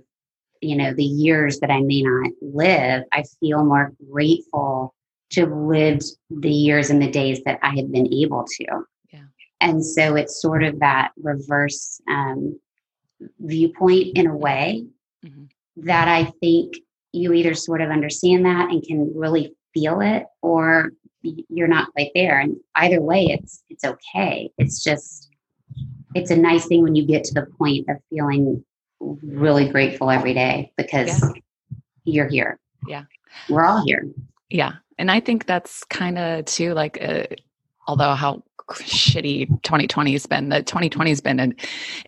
you know, the years that I may not live. I feel more grateful to have lived the years and the days that I had been able to. Yeah. And so it's sort of that reverse um, viewpoint in a way mm-hmm. that I think you either sort of understand that and can really feel it or you're not quite there and either way it's it's okay it's just it's a nice thing when you get to the point of feeling really grateful every day because yeah. you're here yeah we're all here yeah and I think that's kind of too like, uh, although how shitty 2020 has been that 2020 has been an,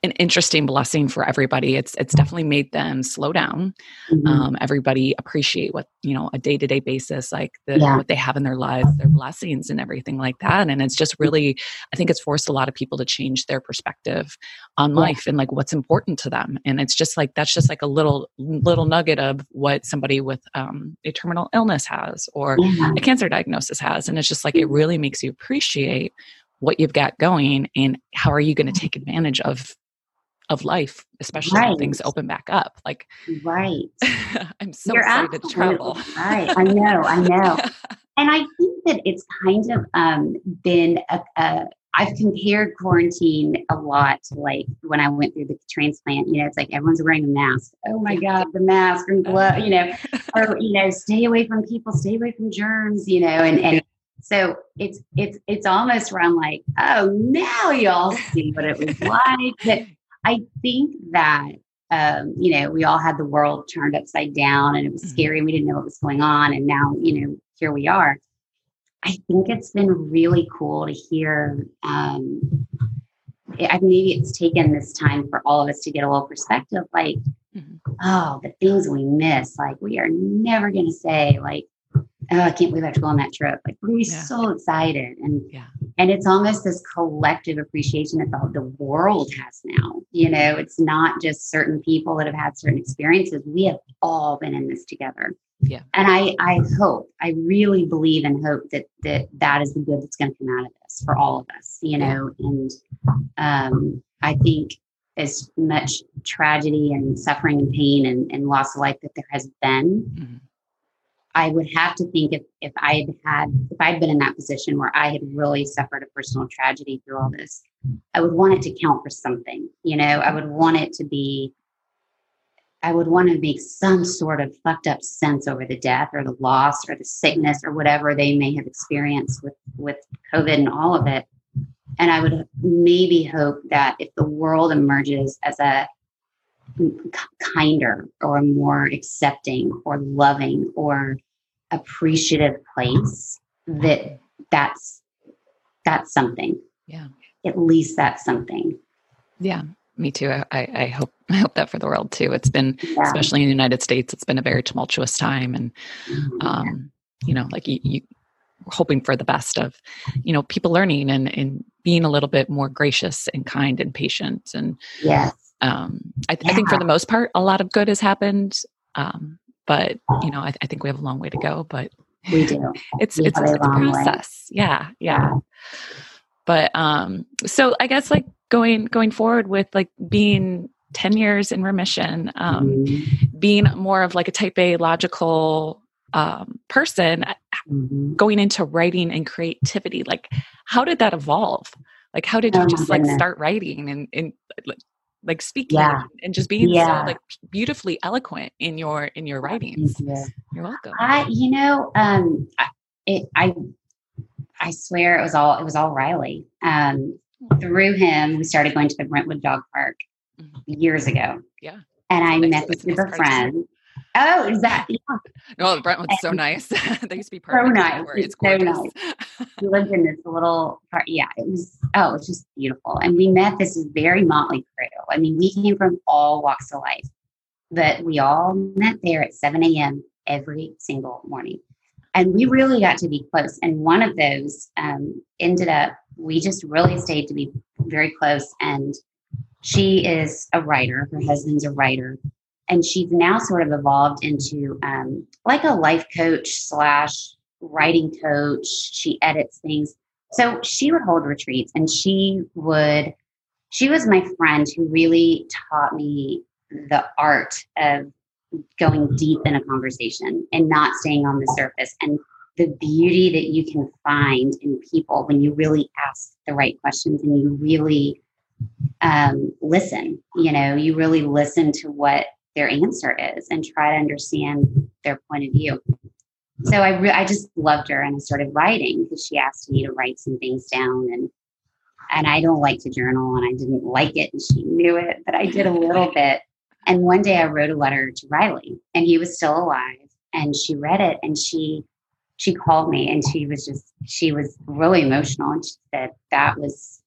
an interesting blessing for everybody it's it's definitely made them slow down mm-hmm. um, everybody appreciate what you know a day-to-day basis like the, yeah. what they have in their lives their blessings and everything like that and it's just really i think it's forced a lot of people to change their perspective on yeah. life and like what's important to them and it's just like that's just like a little little nugget of what somebody with um, a terminal illness has or yeah. a cancer diagnosis has and it's just like it mm-hmm. really makes you appreciate what you've got going and how are you going to take advantage of of life especially right. when things open back up like right. I'm so You're excited to travel right. I know i know. And i think that it's kind of um, been a, a I've compared quarantine a lot to like when I went through the transplant. You know, it's like everyone's wearing a mask. Oh my God, the mask and glove, you know, or, you know, stay away from people, stay away from germs, you know, and, and so it's it's it's almost where I'm like, oh, now y'all see what it was like. But I think that um, you know, we all had the world turned upside down and it was mm-hmm. scary and we didn't know what was going on. And now, you know, here we are. I think it's been really cool to hear. Um, I maybe it's taken this time for all of us to get a little perspective, like, mm-hmm. oh, the things we miss. Like, we are never going to say, like, oh, I can't believe I have to go on that trip. Like we're yeah. so excited. And yeah. and it's almost this collective appreciation that the, the world has now. You know, it's not just certain people that have had certain experiences. We have all been in this together. Yeah. And I I hope, I really believe and hope that that that is the good that's going to come out of this for all of us, you know, and um I think as much tragedy and suffering and pain and, and loss of life that there has been, mm-hmm I would have to think if if I had had if I'd been in that position where I had really suffered a personal tragedy through all this, I would want it to count for something. You know, I would want it to be I would want to make some sort of fucked up sense over the death or the loss or the sickness or whatever they may have experienced with with COVID and all of it. And I would maybe hope that if the world emerges as a kinder or a more accepting or loving or appreciative place, that that's that's something. Yeah. At least that's something. Yeah. Me too. I, I hope I hope that for the world too. It's been, yeah. especially in the United States, it's been a very tumultuous time, and mm-hmm. um, you know, like you, you hoping for the best of you know people learning and and being a little bit more gracious and kind and patient and yes um, I, yeah. I, think for the most part a lot of good has happened um, but you know I, I, think we have a long way to go but we do. it's we it's, a, it's a process. Yeah, yeah, yeah. But um so i guess like going going forward with like being 10 years in remission um mm-hmm. being more of like a type a logical um, person mm-hmm. going into writing and creativity like how did that evolve? Like how did you oh just like start writing and, and like, like speaking yeah. and just being yeah. so like beautifully eloquent in your in your writings you. you're welcome i you know um it, i i swear it was all it was all riley um through him we started going to the brentwood dog park mm-hmm. years ago yeah and i met this group of friends Oh, exactly. Yeah. No, Brentwood's so nice. they used to be part so of nice. It's, so nice. we lived in this little part. Yeah, it was. Oh, it was just beautiful. And we met this very motley crew. I mean, we came from all walks of life, but we all met there at 7 a.m. every single morning, and we really got to be close. And one of those um, ended up. We just really stayed to be very close. And she is a writer. Her husband's a writer and she's now sort of evolved into um, like a life coach slash writing coach. She edits things. So she would hold retreats and she would, she was my friend who really taught me the art of going deep in a conversation and not staying on the surface and the beauty that you can find in people when you really ask the right questions and you really um, listen. You know, you really listen to what their answer is and try to understand their point of view. So I re- I just loved her and I started writing because she asked me to write some things down and and I don't like to journal and I didn't like it and she knew it, but I did a little bit. And one day I wrote a letter to Riley and he was still alive and she read it and she she called me and she was just she was really emotional and she said that was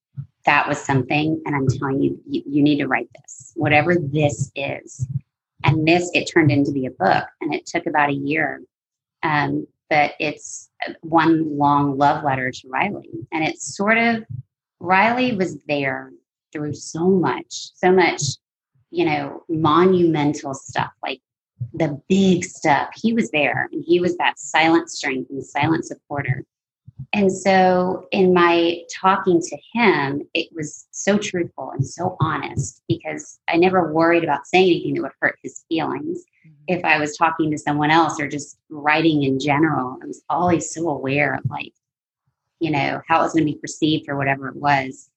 that was something and i'm telling you, you you, need to write this whatever this is and this it turned into be a book and it took about a year. Um, but it's one long love letter to riley and it's sort of riley was there through so much so much you know monumental stuff like the big stuff. He was there and he was that silent strength and silent supporter and so, in my talking to him, it was so truthful and so honest because I never worried about saying anything that would hurt his feelings. Mm-hmm. If I was talking to someone else or just writing in general, I was always so aware of, like, you know, how it was going to be perceived or whatever it was.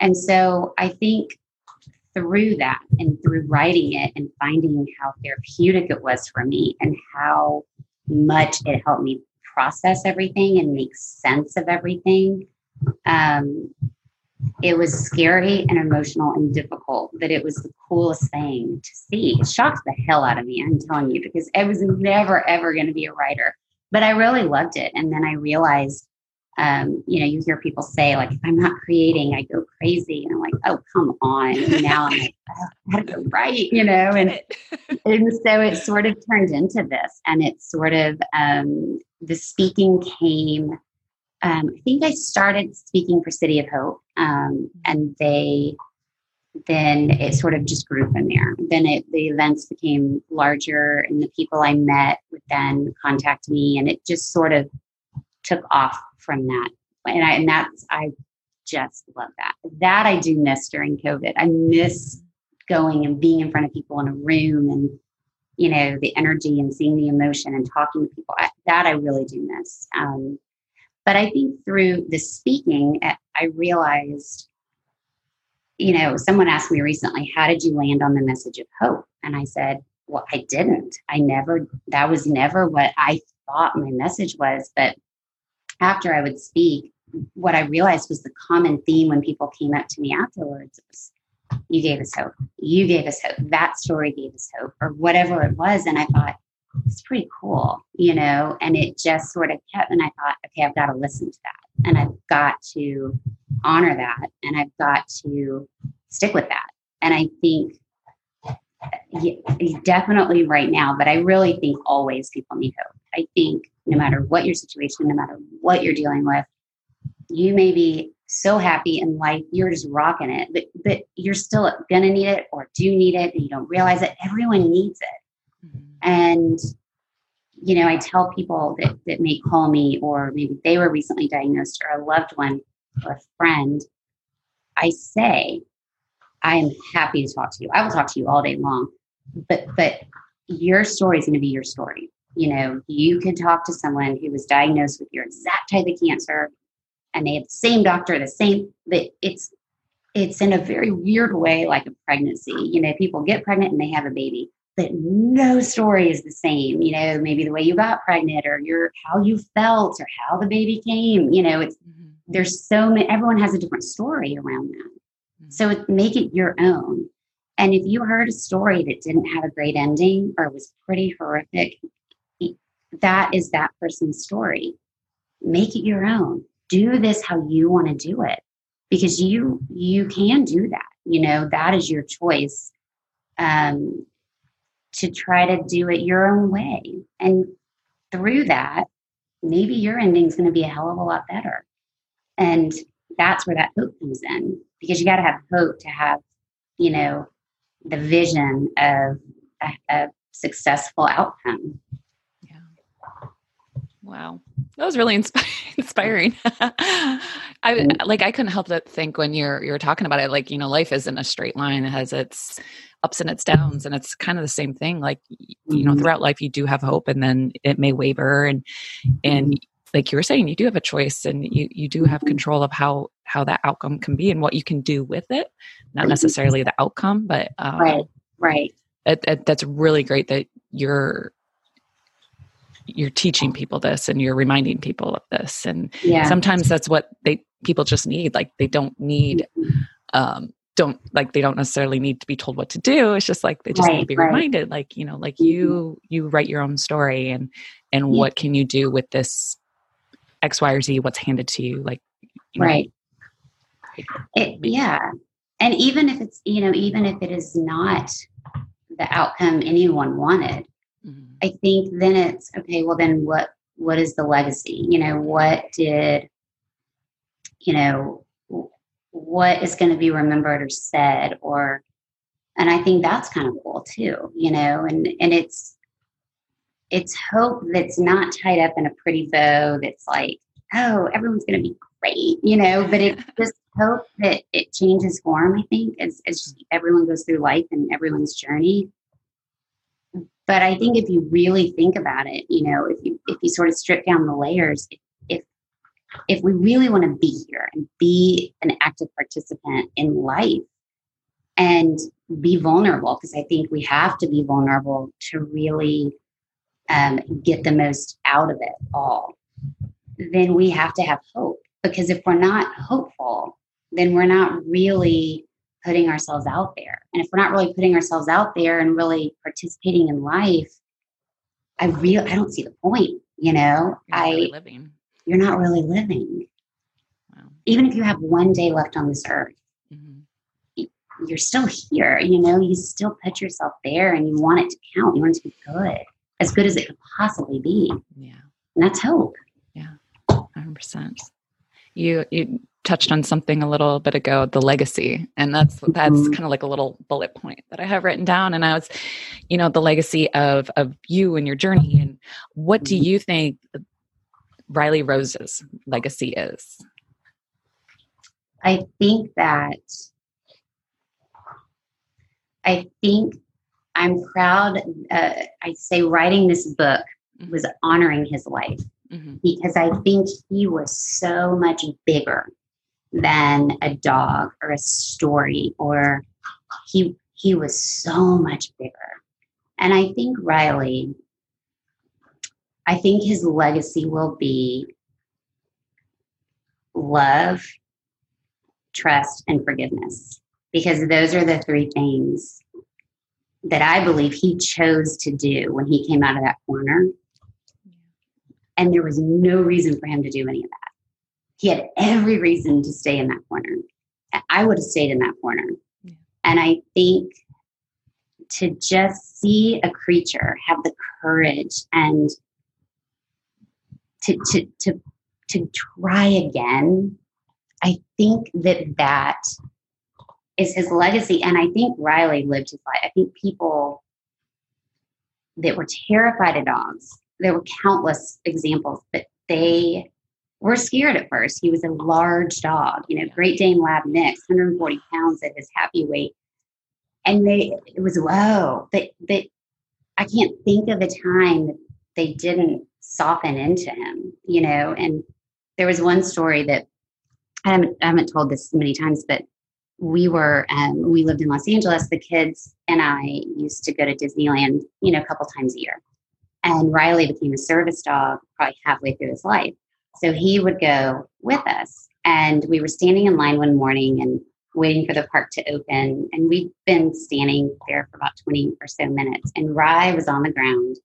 And so, I think through that and through writing it and finding how therapeutic it was for me and how much it helped me process everything and make sense of everything. Um, it was scary and emotional and difficult, but it was the coolest thing to see. It shocked the hell out of me, I'm telling you, because I was never, ever going to be a writer. But I really loved it. And then I realized, um, you know, you hear people say, like, if I'm not creating, I go crazy. And I'm like, oh, come on. And now I'm like, oh, I gotta go write, you know, and, and so it sort of turned into this. And it's sort of um, the speaking came. Um, I think I started speaking for City of Hope, um, and they then it sort of just grew from there. Then it, the events became larger, and the people I met would then contact me, and it just sort of took off from that. And, I, and that's I just love that. That I do miss during COVID. I miss going and being in front of people in a room and you know the energy and seeing the emotion and talking to people I, that i really do miss um, but i think through the speaking eh, i realized you know someone asked me recently how did you land on the message of hope and i said well i didn't i never that was never what i thought my message was but after i would speak what I realized was the common theme when people came up to me afterwards was, you gave us hope. You gave us hope. That story gave us hope, or whatever it was. And I thought, it's pretty cool, you know? And it just sort of kept, and I thought, okay, I've got to listen to that. And I've got to honor that. And I've got to stick with that. And I think definitely right now, but I really think always people need hope. I think no matter what your situation, no matter what you're dealing with, you may be so happy in life, you're just rocking it, but but you're still gonna need it or do need it, and you don't realize it. Everyone needs it, mm-hmm. and you know, I tell people that that may call me, or maybe they were recently diagnosed, or a loved one, or a friend. I say, I am happy to talk to you. I will talk to you all day long, but but your story is going to be your story. You know, you could talk to someone who was diagnosed with your exact type of cancer and they have the same doctor, the same, but it's it's in a very weird way like a pregnancy. You know, people get pregnant and they have a baby, but no story is the same. You know, maybe the way you got pregnant or your how you felt or how the baby came. You know, it's mm-hmm. there's so many. Everyone has a different story around that. Mm-hmm. So make it your own. And if you heard a story that didn't have a great ending or was pretty horrific, that is that person's story. Make it your own do this how you want to do it because you you can do that you know that is your choice um, to try to do it your own way and through that maybe your ending is going to be a hell of a lot better and that's where that hope comes in because you got to have hope to have you know the vision of a, a successful outcome yeah wow that was really inspiring. I mm-hmm. like I couldn't help but think when you're you're talking about it, like you know, life isn't a straight line. It has its ups and its downs, and it's kind of the same thing. Like you know, mm-hmm. throughout life, you do have hope, and then it may waver, and and mm-hmm. Like you were saying, you do have a choice, and you you do have control of how how that outcome can be and what you can do with it. Not necessarily the outcome, but um, right, right. It, it, that's really great that you're you're teaching people this and you're reminding people of this and yeah. sometimes that's what they people just need like they don't need mm-hmm. um don't like they don't necessarily need to be told what to do it's just like they just right, need to be right. reminded like you know like mm-hmm. you you write your own story and and yeah. what can you do with this x y or z what's handed to you like you right. Know, it, yeah. And even if it's you know even if it is not the outcome anyone wanted Mm-hmm. I think then it's okay, well then what what is the legacy? You know, what did you know what is going to be remembered or said or and I think that's kind of cool too, you know, and and it's it's hope that's not tied up in a pretty bow that's like, oh, everyone's going to be great, you know, but it's just hope that it changes form, I think, as, as everyone goes through life and everyone's journey. But I think if you really think about it, you know, if you if you sort of strip down the layers, if if we really want to be here and be an active participant in life and be vulnerable, because I think we have to be vulnerable to really um, get the most out of it all, then we have to have hope. Because if we're not hopeful, then we're not really putting ourselves out there. And if we're not really putting ourselves out there and really participating in life, I really I don't see the point. You know, you're I really living. You're not really living. Wow. Even if you have one day left on this earth, mm-hmm. you're still here. You know, you still put yourself there, and you want it to count. You want it to be good, as good as it could possibly be. Yeah, and that's hope. Yeah, hundred percent. You you touched on something a little bit ago the legacy and that's that's mm-hmm. kind of like a little bullet point that i have written down and i was you know the legacy of of you and your journey and what do mm-hmm. you think riley rose's legacy is i think that i think i'm proud uh, i say writing this book mm-hmm. was honoring his life mm-hmm. because I think he was so much bigger than a dog or a story or he he was so much bigger and i think riley i think his legacy will be love, trust, and forgiveness. Because those are the three things that I believe he chose to do when he came out of that corner. And there was no reason for him to do any of that. He had every reason to stay in that corner. I would have stayed in that corner. And I think to just see a creature have the courage and to, to, to, to try again, I think that that is his legacy. And I think Riley lived his life. I think people that were terrified of dogs, there were countless examples that they were scared at first. He was a large dog, you know, Great Dane Lab mix, 140 pounds at his happy weight. And they, it was, whoa, but, but I can't think of a time that they didn't soften into him, you know, and there was one story that I haven't, I haven't told this many times, but we were um, we lived in Los Angeles. The kids and I used to go to Disneyland, you know, a couple times a year. And Riley became a service dog probably halfway through his life. So he would go with us. And we were standing in line one morning and waiting for the park to open. And we'd been standing there for about 20 or so minutes. And Rye was on the ground.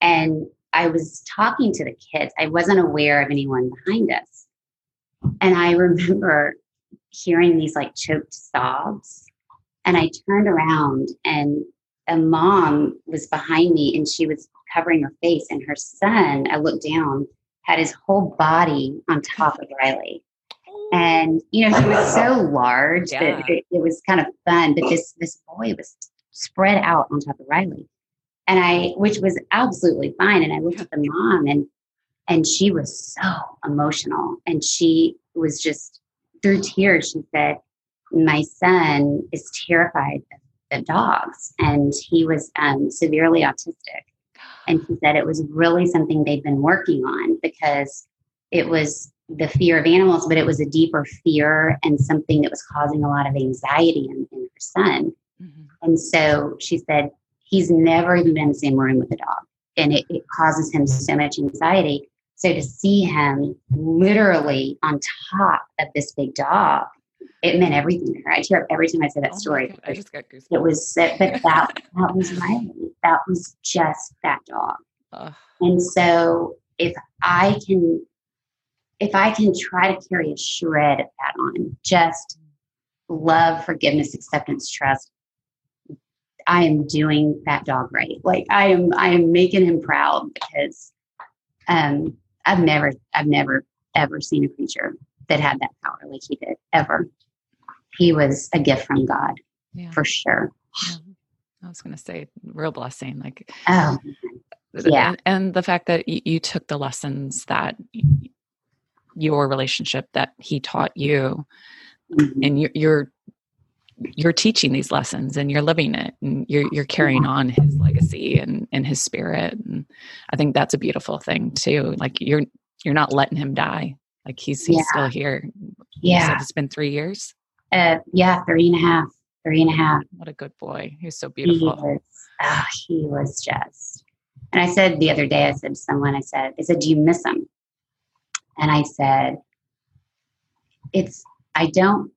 And I was talking to the kids. I wasn't aware of anyone behind us. And I remember hearing these like choked sobs. And I turned around and a mom was behind me and she was covering her face. And her son, I looked down, had his whole body on top of Riley. And oh. you know, he was so large yeah. that it, it was kind of fun. But this this boy was spread out on top of Riley. And I, which was absolutely fine. And I looked at the mom and and she was so emotional and she was just through tears, she said, My son is terrified of dogs, and he was um, severely autistic. And he said it was really something they'd been working on because it was the fear of animals, but it was a deeper fear and something that was causing a lot of anxiety in, in her son. Mm-hmm. And so she said, he's never even been in the same room with a dog. And it, it causes him so much anxiety. So to see him literally on top of this big dog, it meant everything to her. I tear up every time I say that oh story. I just got goosebumps. It was, but that that was Riley. That was just that dog. Uh. And so if I can, if I can try to carry a shred of that on, just love, forgiveness, acceptance, trust, I am doing that dog right. Like I am, I am making him proud because um, I've never, I've never ever seen a creature that had that power like he did ever. He was a gift from God yeah. for sure. Yeah. I was going to say real blessing, like, oh, yeah. And, and the fact that you, you took the lessons that your relationship that he taught you mm-hmm. and you're, you're you're teaching these lessons and you're living it and you're you're carrying on his legacy and and his spirit. And i think that's a beautiful thing too. Like you're you're not letting him die. Like he's he's yeah. still here yeah. it's been three years? Uh yeah three and a half three and a half. What a good boy. He's so beautiful. he was, oh, he was just and i said the other day i said to someone i said i said do you miss him? And i said it's i don't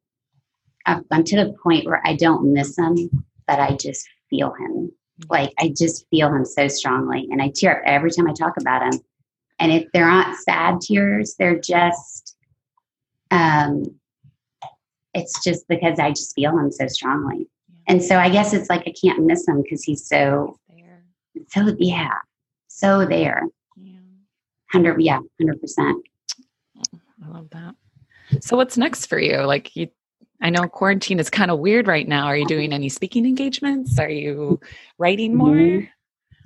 i'm to the point where I don't miss him, but I just feel him. Like I just feel him so strongly. And I tear up every time I talk about him. And if they're not sad tears, they're just um it's just because I just feel him so strongly. And so I guess it's like I can't miss him because he's so there. so yeah. So there. Yeah. Hundred yeah, hundred percent. I love that. So what's next for you? Like you I know quarantine is kind of weird right now. Are you doing any speaking engagements? Are you writing more? Mm-hmm.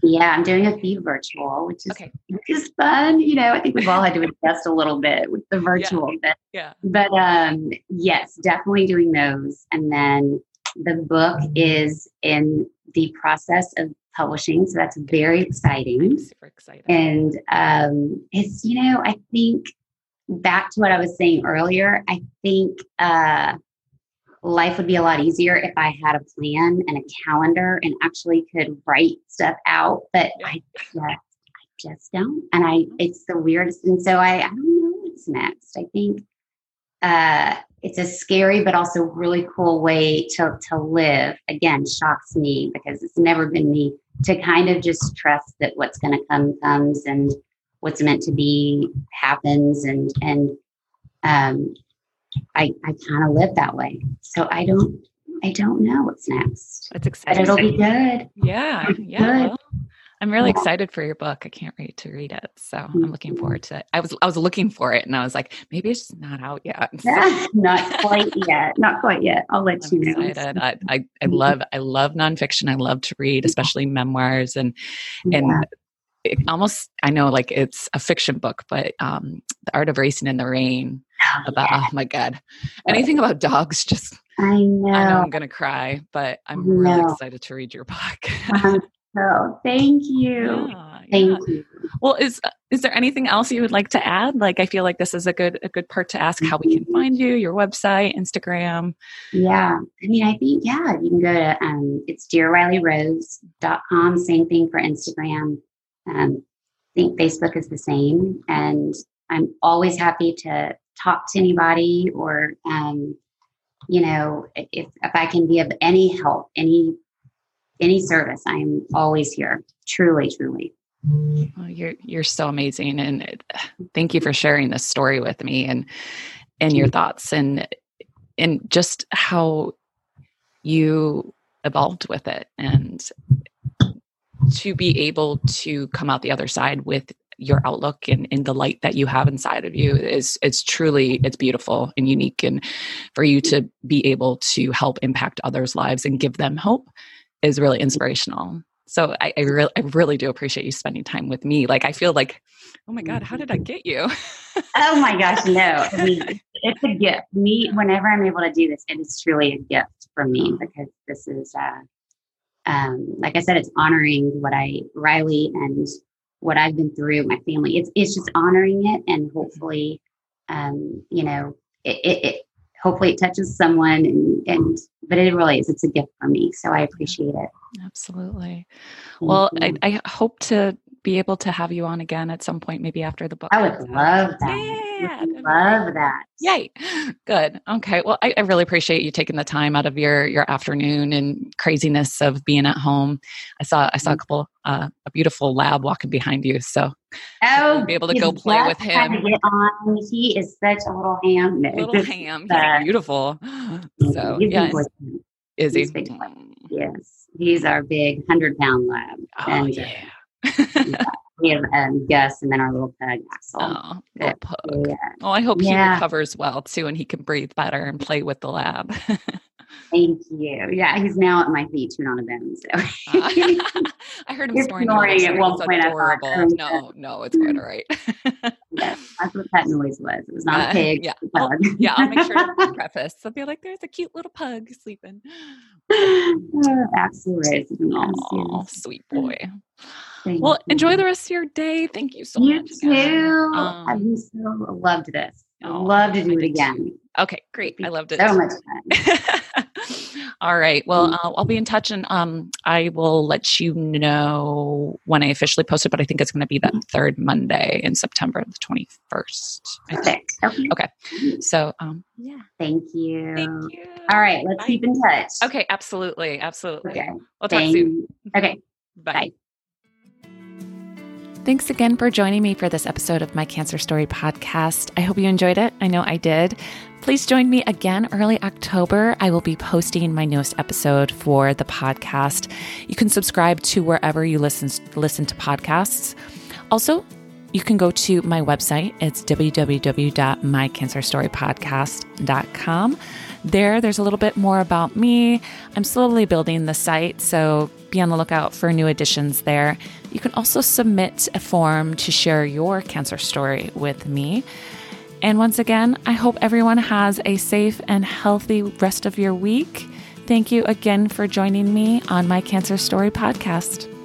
Yeah, I'm doing a few virtual, which is okay. which is fun. You know, I think we've all had to adjust a little bit with the virtual. Yeah. But, yeah. but um, yes, definitely doing those. And then the book is in the process of publishing, so that's very exciting. I'm super excited. And um, it's you know, I think back to what I was saying earlier. I think uh, life would be a lot easier if I had a plan and a calendar and actually could write stuff out. But yeah. I just, I just don't. And I, it's the weirdest. And so I, I don't know. What's next. I think uh, it's a scary but also really cool way to to live. Again, shocks me because it's never been me to kind of just trust that what's going to come comes and what's meant to be happens and and um, I I kind of live that way. So I don't I don't know what's next. It's exciting. But it'll be good. Yeah, yeah. Well, I'm really excited for your book. I can't wait to read it. So I'm looking mm-hmm. forward to it. I was I was looking for it and I was like, maybe it's not out yet. Yeah, not quite yet. Not quite yet. I'll let I'm you know. Excited. I, I, I love I love nonfiction. I love to read, especially memoirs and and yeah. It almost I know like it's a fiction book, but um The Art of Racing in the Rain oh, about yeah. oh my god. Anything about dogs just I know. I know I'm gonna cry, but I'm really excited to read your book. So thank you. Yeah, thank yeah. you. Well, is is there anything else you would like to add? Like, I feel like this is a good a good part to ask how we can mm-hmm. find you, your website, Instagram. Yeah, I mean, I think yeah, you can go to um, it's dearrileyrose.com. Same thing for Instagram. Um, I think Facebook is the same, and I'm always happy to talk to anybody or um, you know if if I can be of any help, any any service. I am always here. Truly, truly. Well, you're you're so amazing, and thank you for sharing this story with me and and your thoughts and and just how you evolved with it and to be able to come out the other side with your outlook and, and the light that you have inside of you is it's truly it's beautiful and unique and for you to be able to help impact others lives and give them hope is really inspirational. So I, I really, I really do appreciate you spending time with me. Like I feel like, oh my god, how did I get you? oh my gosh, no! I mean, it's a gift. Me, whenever I'm able to do this, it is truly a gift for me because this is, uh, um, like I said, it's honoring what I Riley and what I've been through, my family. It's it's just honoring it, and hopefully, um, you know, it, it, it hopefully it touches someone and and but it really is it's a gift for me so i appreciate it. Absolutely. Well I, I, hope to be able to have you on again at some point maybe after the book i would love that yeah, love that. Yay. Good. Okay. Well, I, I, really appreciate you taking the time out of your your afternoon and craziness of being at home. I saw I saw a mm-hmm. couple uh, a beautiful lab walking behind you. So oh, be able to go play with him. Get on. He is such a little ham. Little just, ham. Uh, beautiful. So yeah. Is he? Yes. He's our big hundred pound lab. Oh, and, yeah. have um, Gus and then our little pug Axel. Oh, little pug. Yeah. Oh, I hope yeah. he recovers well too, and he can breathe better and play with the lab. Thank you. Yeah, he's now at my feet, chewing on a bone. So uh, I heard him snoring. Snoring at one point. Adorable. I thought, no, no, it's quite all right. yes, that's what that noise was. It was not uh, a pig. Yeah, I'll, yeah. I'll make sure to preface. I'll be like, "There's a cute little pug sleeping." Absolutely. Oh, sweet boy. Thank well, you. enjoy the rest of your day. Thank you so you much. You too. Um, I so loved this. Oh, love to do it again. Okay, great. I loved it. So much fun. All right. Well, uh, I'll be in touch and um, I will let you know when I officially post it, but I think it's going to be that third Monday in September, the 21st. Perfect. Okay. Okay. So, um, yeah. Thank you. Thank you. All right. Let's Bye. keep in touch. Okay. Absolutely. Absolutely. Okay. We'll talk soon. Okay. Bye. Bye. Thanks again for joining me for this episode of my Cancer Story podcast. I hope you enjoyed it. I know I did. Please join me again early October. I will be posting my newest episode for the podcast. You can subscribe to wherever you listen listen to podcasts. Also, you can go to my website. It's www.mycancerstorypodcast.com. There, there's a little bit more about me. I'm slowly building the site, so be on the lookout for new additions there. You can also submit a form to share your cancer story with me. And once again, I hope everyone has a safe and healthy rest of your week. Thank you again for joining me on my Cancer Story podcast.